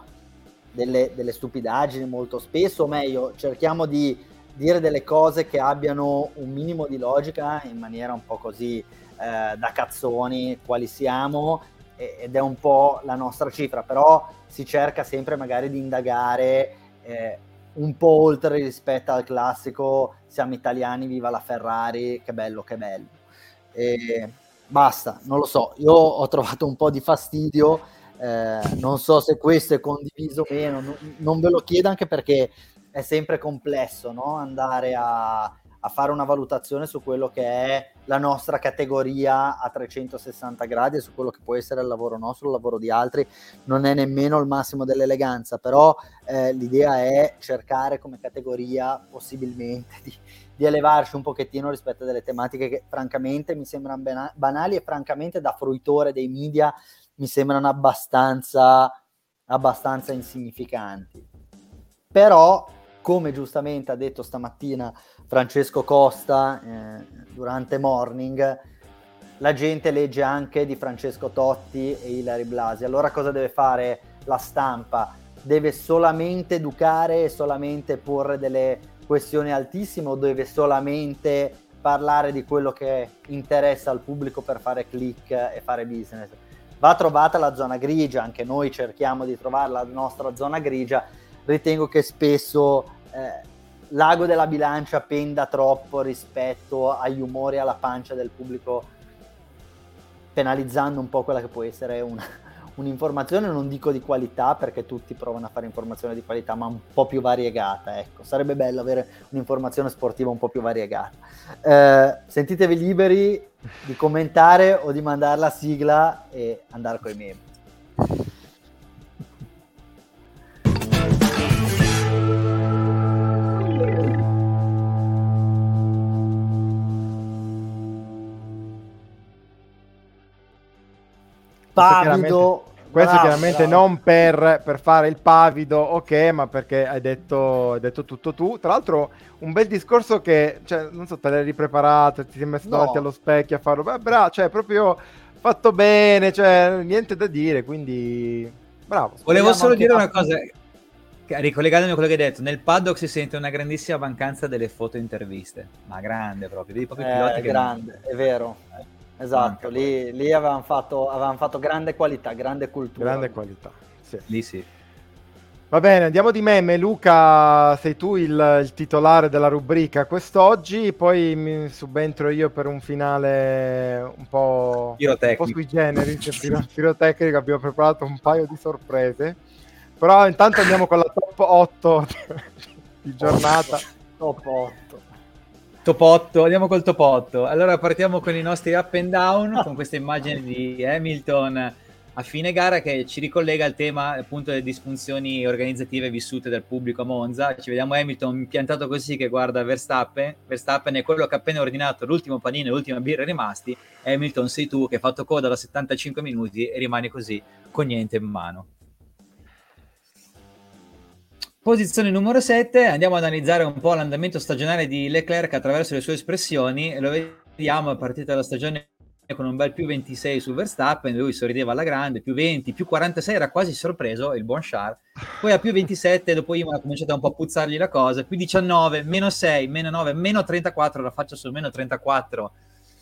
delle, delle stupidaggini molto spesso, o meglio, cerchiamo di dire delle cose che abbiano un minimo di logica in maniera un po' così eh, da cazzoni quali siamo ed è un po' la nostra cifra, però si cerca sempre magari di indagare eh, un po' oltre rispetto al classico siamo italiani, viva la Ferrari, che bello, che bello. E basta, non lo so, io ho trovato un po' di fastidio, eh, non so se questo è condiviso o meno, non, non ve lo chiedo anche perché è sempre complesso no? andare a, a fare una valutazione su quello che è la nostra categoria a 360 gradi su quello che può essere il lavoro nostro, il lavoro di altri, non è nemmeno il massimo dell'eleganza, però eh, l'idea è cercare come categoria possibilmente di, di, elevarci un pochettino rispetto a delle tematiche che francamente mi sembrano banali e francamente da fruitore dei media mi sembrano abbastanza, abbastanza insignificanti. Però, come giustamente ha detto stamattina Francesco Costa eh, durante Morning, la gente legge anche di Francesco Totti e Ilari Blasi. Allora cosa deve fare la stampa? Deve solamente educare e solamente porre delle questioni altissime o deve solamente parlare di quello che interessa al pubblico per fare click e fare business? Va trovata la zona grigia, anche noi cerchiamo di trovare la nostra zona grigia. Ritengo che spesso eh, l'ago della bilancia penda troppo rispetto agli umori alla pancia del pubblico, penalizzando un po' quella che può essere una, un'informazione, non dico di qualità perché tutti provano a fare informazione di qualità, ma un po' più variegata. Ecco, sarebbe bello avere un'informazione sportiva un po' più variegata. Eh, sentitevi liberi di commentare o di mandare la sigla e andare con i pavido. Questo bravo, chiaramente bravo. non per, per, fare il pavido, ok, ma perché hai detto, hai detto, tutto tu. Tra l'altro, un bel discorso che, cioè, non so, te l'hai ripreparato, ti sei messo no. davanti allo specchio a farlo. Beh, bravo, cioè, proprio fatto bene, cioè, niente da dire, quindi bravo. Volevo solo dire una cosa, ricollegandomi a quello che hai detto, nel paddock si sente una grandissima mancanza delle foto interviste, ma grande proprio, vedi proprio i piloti eh, che grande, è vero. Esatto, lì, lì avevano, fatto, avevano, fatto, grande qualità, grande cultura. Grande qualità, sì. Lì sì. Va bene, andiamo di meme. Luca, sei tu il, il titolare della rubrica quest'oggi, poi mi subentro io per un finale un po', un po sui generis, pirotecnico. Abbiamo preparato un paio di sorprese. Però intanto andiamo con la top 8 di giornata. Top 8. Top 8, andiamo col top 8. Allora partiamo con i nostri up and down, con questa immagine di Hamilton a fine gara che ci ricollega al tema appunto delle disfunzioni organizzative vissute dal pubblico a Monza. Ci vediamo Hamilton piantato così che guarda Verstappen. Verstappen è quello che ha appena ordinato l'ultimo panino e l'ultima birra rimasti. Hamilton sei tu che hai fatto coda da 75 minuti e rimani così con niente in mano. Posizione numero 7, andiamo ad analizzare un po' l'andamento stagionale di Leclerc attraverso le sue espressioni. Lo vediamo a partire dalla stagione con un bel più 26 su Verstappen, lui sorrideva alla grande, più 20, più 46, era quasi sorpreso il buon Char. Poi a più 27, dopo io ha cominciato un po' a puzzargli la cosa, più 19, meno 6, meno 9, meno 34, la faccia sul meno 34,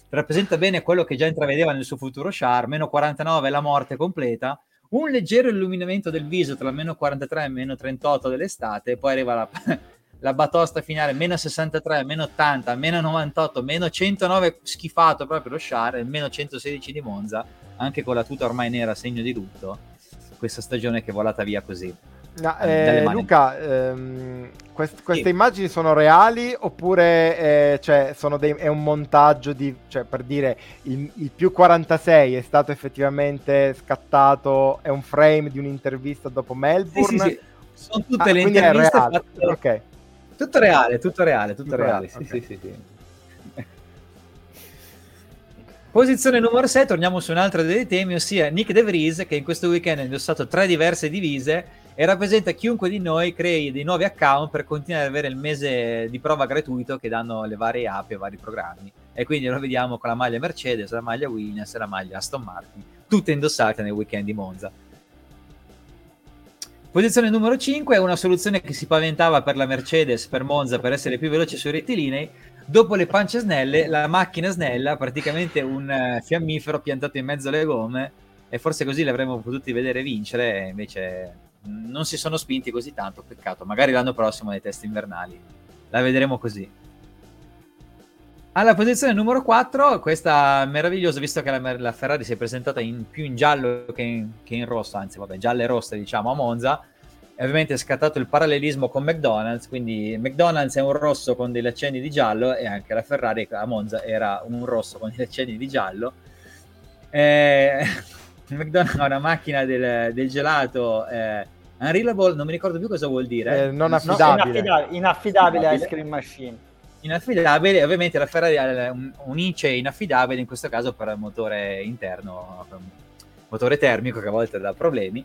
rappresenta bene quello che già intravedeva nel suo futuro Char, meno 49 la morte completa, un leggero illuminamento del viso tra meno 43 e meno 38 dell'estate, poi arriva la la batosta finale meno 63, meno 80, meno 98, meno 109 schifato proprio lo Share, meno 116 di Monza, anche con la tuta ormai nera segno di lutto, questa stagione che è volata via così. No, eh, Luca, ehm, quest- queste sì. immagini sono reali oppure eh, cioè, dei- è un montaggio di, cioè, per dire il, il, più 46 è stato effettivamente scattato, è un frame di un'intervista dopo Melbourne? Sì, sì, Sono tutte ah, le interviste fatte... Ok tutto reale, tutto reale, tutto, tutto reale. reale. Sì, okay. sì, sì, sì. Posizione numero 6, torniamo su un altro dei temi, ossia Nick De Vries, che in questo weekend ha indossato tre diverse divise e rappresenta chiunque di noi crei dei nuovi account per continuare ad avere il mese di prova gratuito che danno le varie app e vari programmi. E quindi lo vediamo con la maglia Mercedes, la maglia Williams e la maglia Aston Martin, tutte indossate nel weekend di Monza. Posizione numero 5 è una soluzione che si paventava per la Mercedes, per Monza, per essere più veloce sui rettilinei. Dopo le pance snelle, la macchina snella, praticamente un uh, fiammifero piantato in mezzo alle gomme, e forse così l'avremmo potuti vedere vincere, invece non si sono spinti così tanto, peccato. Magari l'anno prossimo nei test invernali la vedremo così. Alla posizione numero 4, questa meravigliosa, visto che la, la Ferrari si è presentata in, più in giallo che in, che in rosso, anzi vabbè, gialla e rossa diciamo a Monza, e ovviamente è scattato il parallelismo con McDonald's, quindi McDonald's è un rosso con degli accenni di giallo e anche la Ferrari a Monza era un rosso con degli accenni di giallo. Eh, McDonald's ha una macchina del, del gelato eh, unreliable, non mi ricordo più cosa vuol dire. Eh, non affidabile. No, inaffidabile, inaffidabile ice cream machine inaffidabile. Ovviamente la Ferrari ha un, un ICE inaffidabile, in questo caso per motore interno, motore termico che a volte dà problemi.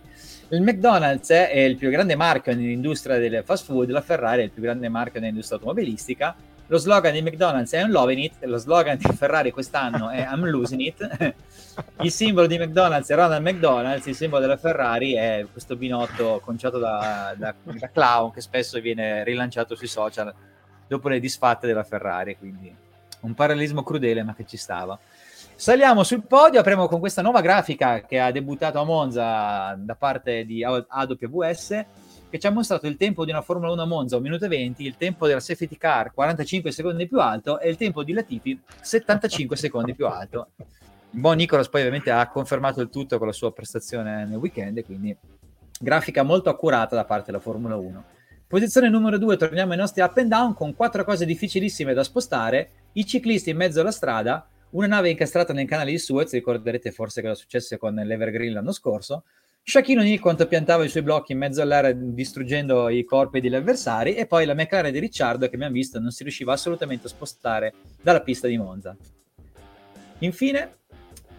Il McDonald's è il più grande marchio nell'industria del fast food, la Ferrari è il più grande marchio nell'industria automobilistica. Lo slogan di McDonald's è I'm loving it, lo slogan di Ferrari quest'anno è I'm losing it. il simbolo di McDonald's è Ronald McDonald's, il simbolo della Ferrari è questo binotto conciato da, da, da clown che spesso viene rilanciato sui social dopo le disfatte della Ferrari, quindi un parallelismo crudele ma che ci stava. Saliamo sul podio, apriamo con questa nuova grafica che ha debuttato a Monza da parte di AWS che ci ha mostrato il tempo di una Formula 1 a Monza 1 minuto e 20, il tempo della safety car 45 secondi più alto e il tempo di Latifi 75 secondi più alto. Buon Nicolas poi ovviamente ha confermato il tutto con la sua prestazione nel weekend, quindi grafica molto accurata da parte della Formula 1. Posizione numero 2, torniamo ai nostri up and down con quattro cose difficilissime da spostare, i ciclisti in mezzo alla strada, una nave incastrata nel canale di Suez, ricorderete forse cosa successe con l'Evergreen l'anno scorso, Shaquille O'Neal quanto piantava i suoi blocchi in mezzo all'area distruggendo i corpi degli avversari e poi la McLaren di Ricciardo che abbiamo visto non si riusciva assolutamente a spostare dalla pista di Monza. Infine,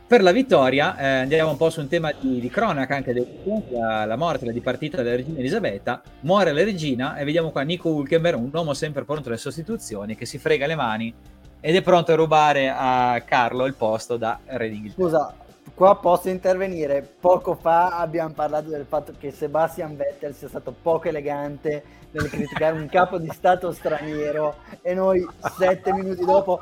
per la vittoria eh, andiamo un po' su un tema di, di cronaca anche del, la, la morte, la dipartita della regina Elisabetta muore la regina e vediamo qua Nico Hulkenberg un uomo sempre pronto alle sostituzioni che si frega le mani ed è pronto a rubare a Carlo il posto da Re d'Inghilterra scusa qua posso intervenire. Poco fa abbiamo parlato del fatto che Sebastian Vettel sia stato poco elegante nel criticare un capo di stato straniero e noi sette minuti dopo,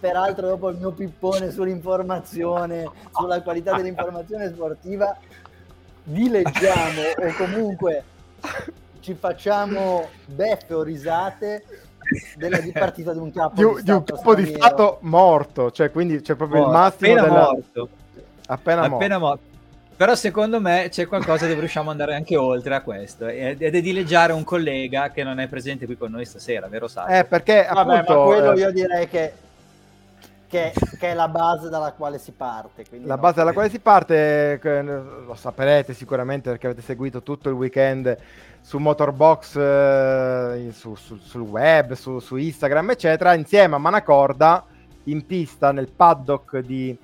peraltro dopo il mio pippone sull'informazione, sulla qualità dell'informazione sportiva, vi leggiamo o comunque ci facciamo beffe o risate della partita di un capo di, di, di un capo di stato morto, cioè quindi c'è proprio oh, il massimo della... morto. Appena, appena morto. morto. Però secondo me c'è qualcosa dove riusciamo ad andare anche oltre a questo ed è dileggiare un collega che non è presente qui con noi stasera, vero Sasha? Eh, perché Vabbè, appunto... ma quello io direi che che, che, è la base dalla quale si parte. La base dalla quale si parte, lo saprete sicuramente perché avete seguito tutto il weekend su Motorbox, eh, su, su, sul web, su, su, Instagram, eccetera, insieme a Manacorda in pista nel paddock di,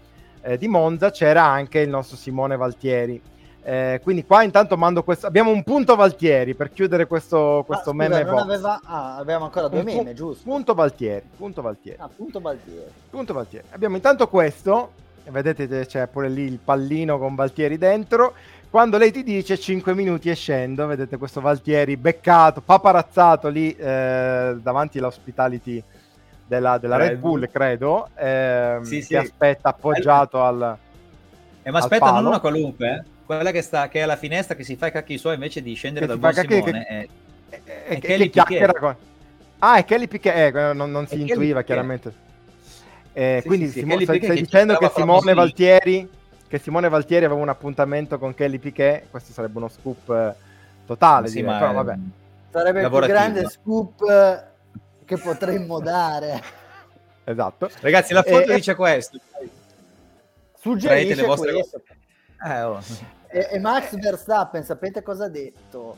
eh, di Monza c'era anche il nostro Simone Valtieri. Eh, quindi qua intanto mando questo. Abbiamo un punto Valtieri per chiudere questo, questo ah, scusa, meme. Aveva... Ah, abbiamo ancora due un meme, pu- giusto? Punto Valtieri. Punto Valtieri. Ah, punto Valtieri. Punto Valtieri. Abbiamo intanto questo. Vedete c'è pure lì il pallino con Valtieri dentro. Quando lei ti dice 5 minuti e scendo, vedete questo Valtieri beccato, paparazzato lì eh, davanti all'hospitality della, della Red Bull, credo, eh, sì, che sì. aspetta appoggiato al. Eh, ma aspetta, non una qualunque, eh. Quella che sta che è alla finestra che si fa i cacchi suoi invece di scendere che dal buon Simone che, è, è, è, è Kelly Piquet. con... ah è Kelly Piquet eh, non, non si intuiva chiaramente. Eh, sì, quindi sì, Simo... stai, stai dicendo che Simone Valtieri che Simone Valtieri aveva un appuntamento con Kelly Piquet questo sarebbe uno scoop eh, totale sì, direi, però vabbè. Sarebbe il più grande scoop eh, che potremmo dare esatto ragazzi la foto e... dice questo suggerisce questo eh, oh. E, e, Max Verstappen, sapete cosa ha detto?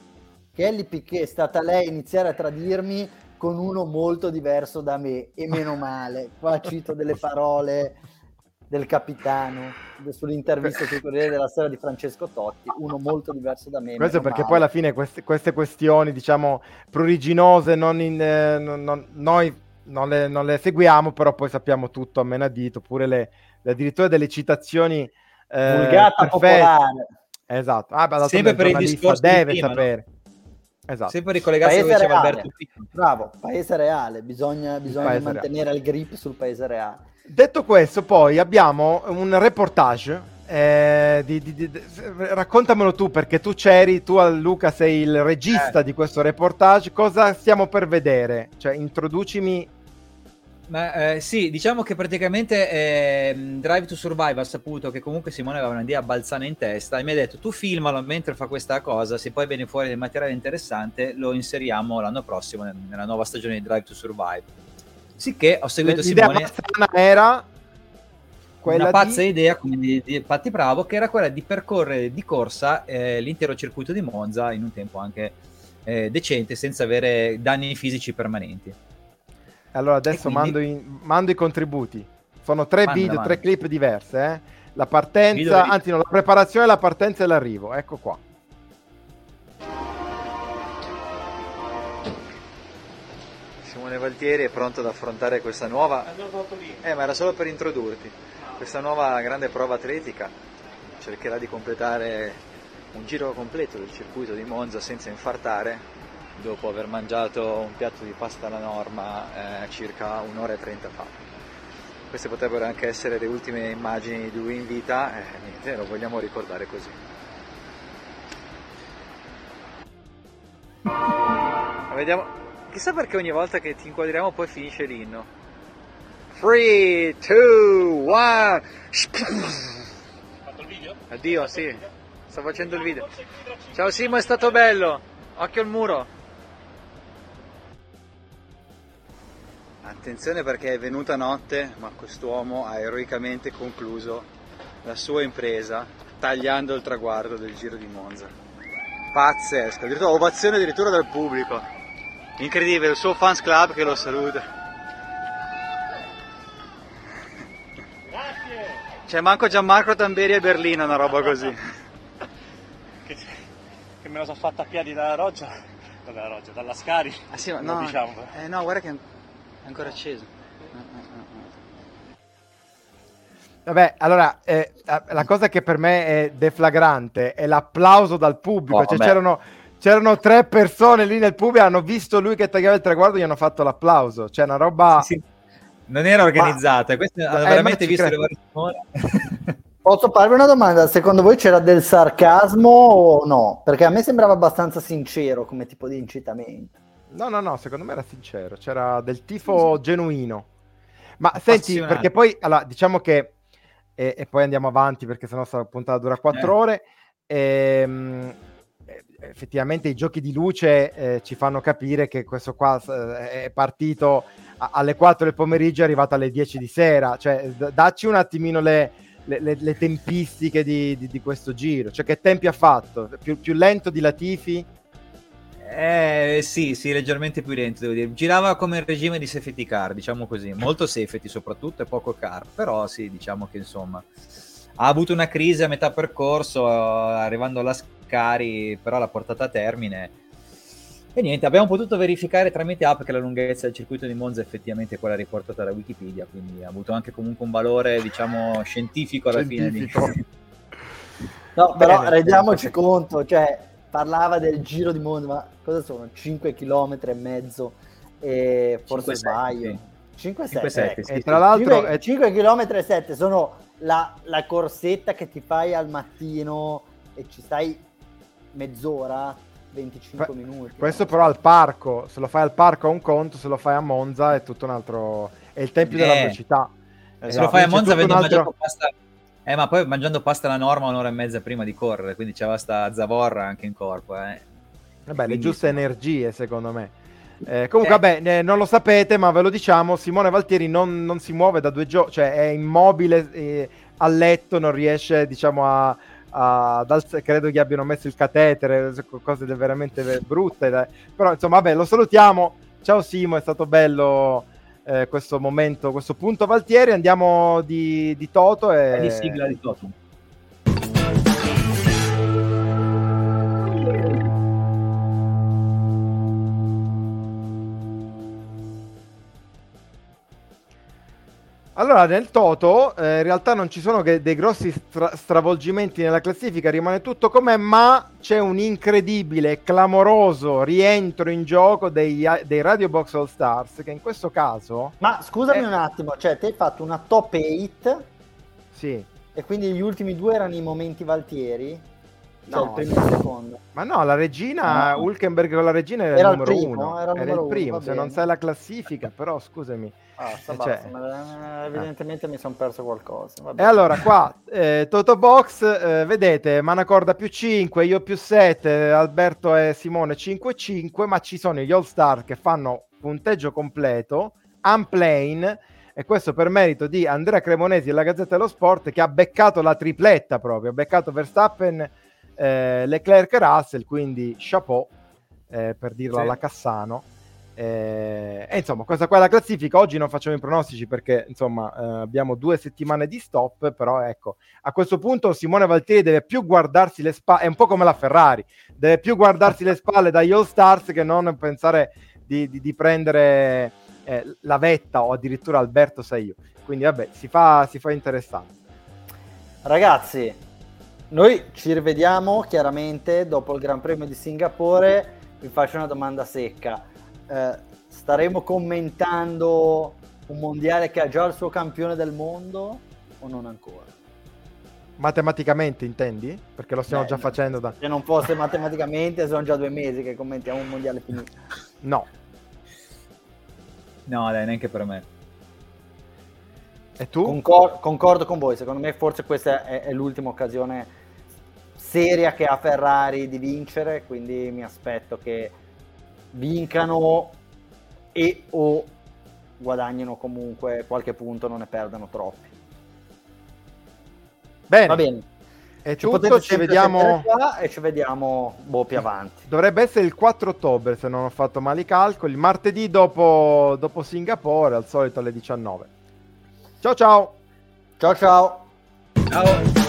Kelly Piquet è stata lei a iniziare a tradirmi con uno molto diverso da me e meno male. Qua cito delle parole del capitano sull'intervista sul Corriere della Sera di Francesco Totti, uno molto diverso da me. Questo perché male. poi alla fine queste, queste, questioni, diciamo, pruriginose, non in, eh, non, non, noi non le, non le, seguiamo, però poi sappiamo tutto a menadito, pure le, addirittura delle citazioni eh, Vulgata popolare. Esatto. Ah, Sempre per il discorso deve prima, sapere. No? Esatto. Sempre ricollegarsi a diceva Alberto Bravo, paese reale, bisogna, bisogna paese mantenere reale. il grip sul paese reale. Detto questo, poi abbiamo un reportage. Eh, di, di, di, raccontamelo tu perché tu c'eri, tu Luca sei il regista eh. di questo reportage. Cosa stiamo per vedere? Cioè, introducimi ma, eh, sì, diciamo che praticamente eh, Drive to Survive ha saputo che comunque Simone aveva un'idea balzana in testa e mi ha detto tu filmalo mentre fa questa cosa, se poi viene fuori del materiale interessante lo inseriamo l'anno prossimo nella nuova stagione di Drive to Survive. Sicché ho seguito L'idea Simone... L'idea era quella una pazza di... idea come di, di Patti Bravo che era quella di percorrere di corsa eh, l'intero circuito di Monza in un tempo anche eh, decente senza avere danni fisici permanenti. Allora adesso quindi... mando, in, mando, i contributi. Sono tre manda, video, manda. tre clip diverse. Eh? La partenza, anzi no, la preparazione, la partenza e l'arrivo. Ecco qua. Simone Valtieri è pronto ad affrontare questa nuova... Eh, ma era solo per introdurti. Questa nuova grande prova atletica. Cercherà di completare un giro completo del circuito di Monza senza infartare dopo aver mangiato un piatto di pasta alla norma eh, circa un'ora e trenta fa. Queste potrebbero anche essere le ultime immagini di lui in vita, eh, niente, lo vogliamo ricordare così. Vediamo, chissà perché ogni volta che ti inquadriamo poi finisce l'inno. 3, 2, 1 Fatto il video? Addio, sì. Sto facendo il video. Ciao Simo, è stato bello. Occhio al muro. Attenzione perché è venuta notte, ma quest'uomo ha eroicamente concluso la sua impresa tagliando il traguardo del Giro di Monza. Pazzesco, addirittura ovazione addirittura dal pubblico. Incredibile, il suo fans club che lo saluta. Grazie. C'è manco Gianmarco Tamberi a Berlino, una roba così. che, che me la sono fatta a piedi dalla roggia, dalla roggia, dalla Scari. Ah sì, ma no, diciamo. eh, no, guarda che è ancora acceso. Vabbè, allora, eh, la cosa che per me è deflagrante è l'applauso dal pubblico. Oh, cioè, c'erano, c'erano, tre persone lì nel pubblico, hanno visto lui che tagliava il traguardo e gli hanno fatto l'applauso. Cioè, una roba... Sì, sì. Non era organizzata, ma... queste hanno eh, veramente visto le varie Posso farvi una domanda? Secondo voi c'era del sarcasmo o no? Perché a me sembrava abbastanza sincero come tipo di incitamento. No, no, no, secondo me era sincero, c'era del tifo genuino. Ma senti, perché poi, allora, diciamo che, e, e, poi andiamo avanti perché sennò sta puntata dura quattro eh. ore, ehm, effettivamente i giochi di luce eh, ci fanno capire che questo qua eh, è partito a, alle 4 del pomeriggio e è arrivato alle 10 di sera, cioè d- dacci un attimino le, le, le, le tempistiche di, di, di, questo giro, cioè che tempi ha fatto? Più, più lento di Latifi? Eh, sì, sì, leggermente più lento, devo dire. Girava come il regime di safety car, diciamo così. Molto safety soprattutto e poco car. Però sì, diciamo che insomma ha avuto una crisi a metà percorso, arrivando alla Scari, però l'ha portata a termine. E niente, abbiamo potuto verificare tramite app che la lunghezza del circuito di Monza è effettivamente quella riportata da Wikipedia, quindi ha avuto anche comunque un valore, diciamo, scientifico alla scientifico. fine. Di... no, però Bene, rendiamoci conto, cioè parlava del giro di Monza, ma cosa sono? 5 km e mezzo e forse 5, sbaglio. 5 7, 7 sì, e tra l'altro 5, 5 km e 7 sono la, la corsetta che ti fai al mattino e ci stai mezz'ora 25 Fa- minuti. Questo però al parco, se lo fai al parco a un conto, se lo fai a Monza è tutto un altro... è il tempio eh, della velocità. Se esatto. lo fai a Monza vedi altro... pasta eh, ma poi mangiando pasta la norma un'ora e mezza prima di correre, quindi c'è sta zavorra anche in corpo. Eh. Vabbè, quindi... le giuste energie, secondo me. Eh, comunque, eh. vabbè, eh, non lo sapete, ma ve lo diciamo: Simone Valtieri non, non si muove da due giorni, cioè è immobile eh, a letto, non riesce, diciamo, a. a dal, credo che abbiano messo il catetere, cose veramente brutte. Però, insomma, vabbè, lo salutiamo. Ciao Simo, è stato bello eh, questo momento, questo punto Valtieri. Andiamo di, di Toto e... di sigla di Toto. Allora, nel Toto eh, in realtà non ci sono che dei grossi stra- stravolgimenti nella classifica, rimane tutto com'è, ma c'è un incredibile, clamoroso rientro in gioco dei, dei Radio Box All Stars, che in questo caso... Ma scusami è... un attimo, cioè ti hai fatto una top 8? Sì. E quindi gli ultimi due erano i momenti Valtieri? Cioè no, il primo. Ma no, la regina, no. Hulkenberg con la regina era, era il numero primo, uno. Era, era il primo, se non sai la classifica, però scusami. Ah, eh, cioè, eh, evidentemente ah. mi sono perso qualcosa. Vabbè. E allora qua, eh, Toto Box, eh, vedete, Manacorda più 5, io più 7, Alberto e Simone 5 5, ma ci sono gli All Star che fanno punteggio completo, unplane, e questo per merito di Andrea Cremonesi e la Gazzetta dello Sport che ha beccato la tripletta proprio, ha beccato Verstappen, eh, Leclerc e Russell, quindi chapeau, eh, per dirlo sì. alla Cassano. Eh, e insomma, questa qua è la classifica. Oggi non facciamo i pronostici perché insomma eh, abbiamo due settimane di stop. Però ecco, a questo punto Simone Valtieri deve più guardarsi le spalle, è un po' come la Ferrari, deve più guardarsi le spalle dagli All Stars che non pensare di, di, di prendere eh, la vetta o addirittura Alberto io. Quindi vabbè, si fa, si fa interessante. Ragazzi, noi ci rivediamo chiaramente dopo il Gran Premio di Singapore. Vi faccio una domanda secca eh, staremo commentando un mondiale che ha già il suo campione del mondo o non ancora? Matematicamente intendi? Perché lo stiamo Beh, già facendo da... Se non fosse matematicamente sono già due mesi che commentiamo un mondiale finito. No. No, dai, neanche per me. E tu? Concor- concordo con voi, secondo me forse questa è, è l'ultima occasione seria che ha Ferrari di vincere, quindi mi aspetto che vincano e o guadagnino comunque qualche punto, non ne perdano troppi. Bene. Va bene. E ci tutto, ci vediamo e ci vediamo boh, più avanti. Dovrebbe essere il 4 ottobre se non ho fatto male i calcoli, martedì dopo, dopo Singapore, al solito alle 19. Ciao ciao. Ciao ciao. Ciao.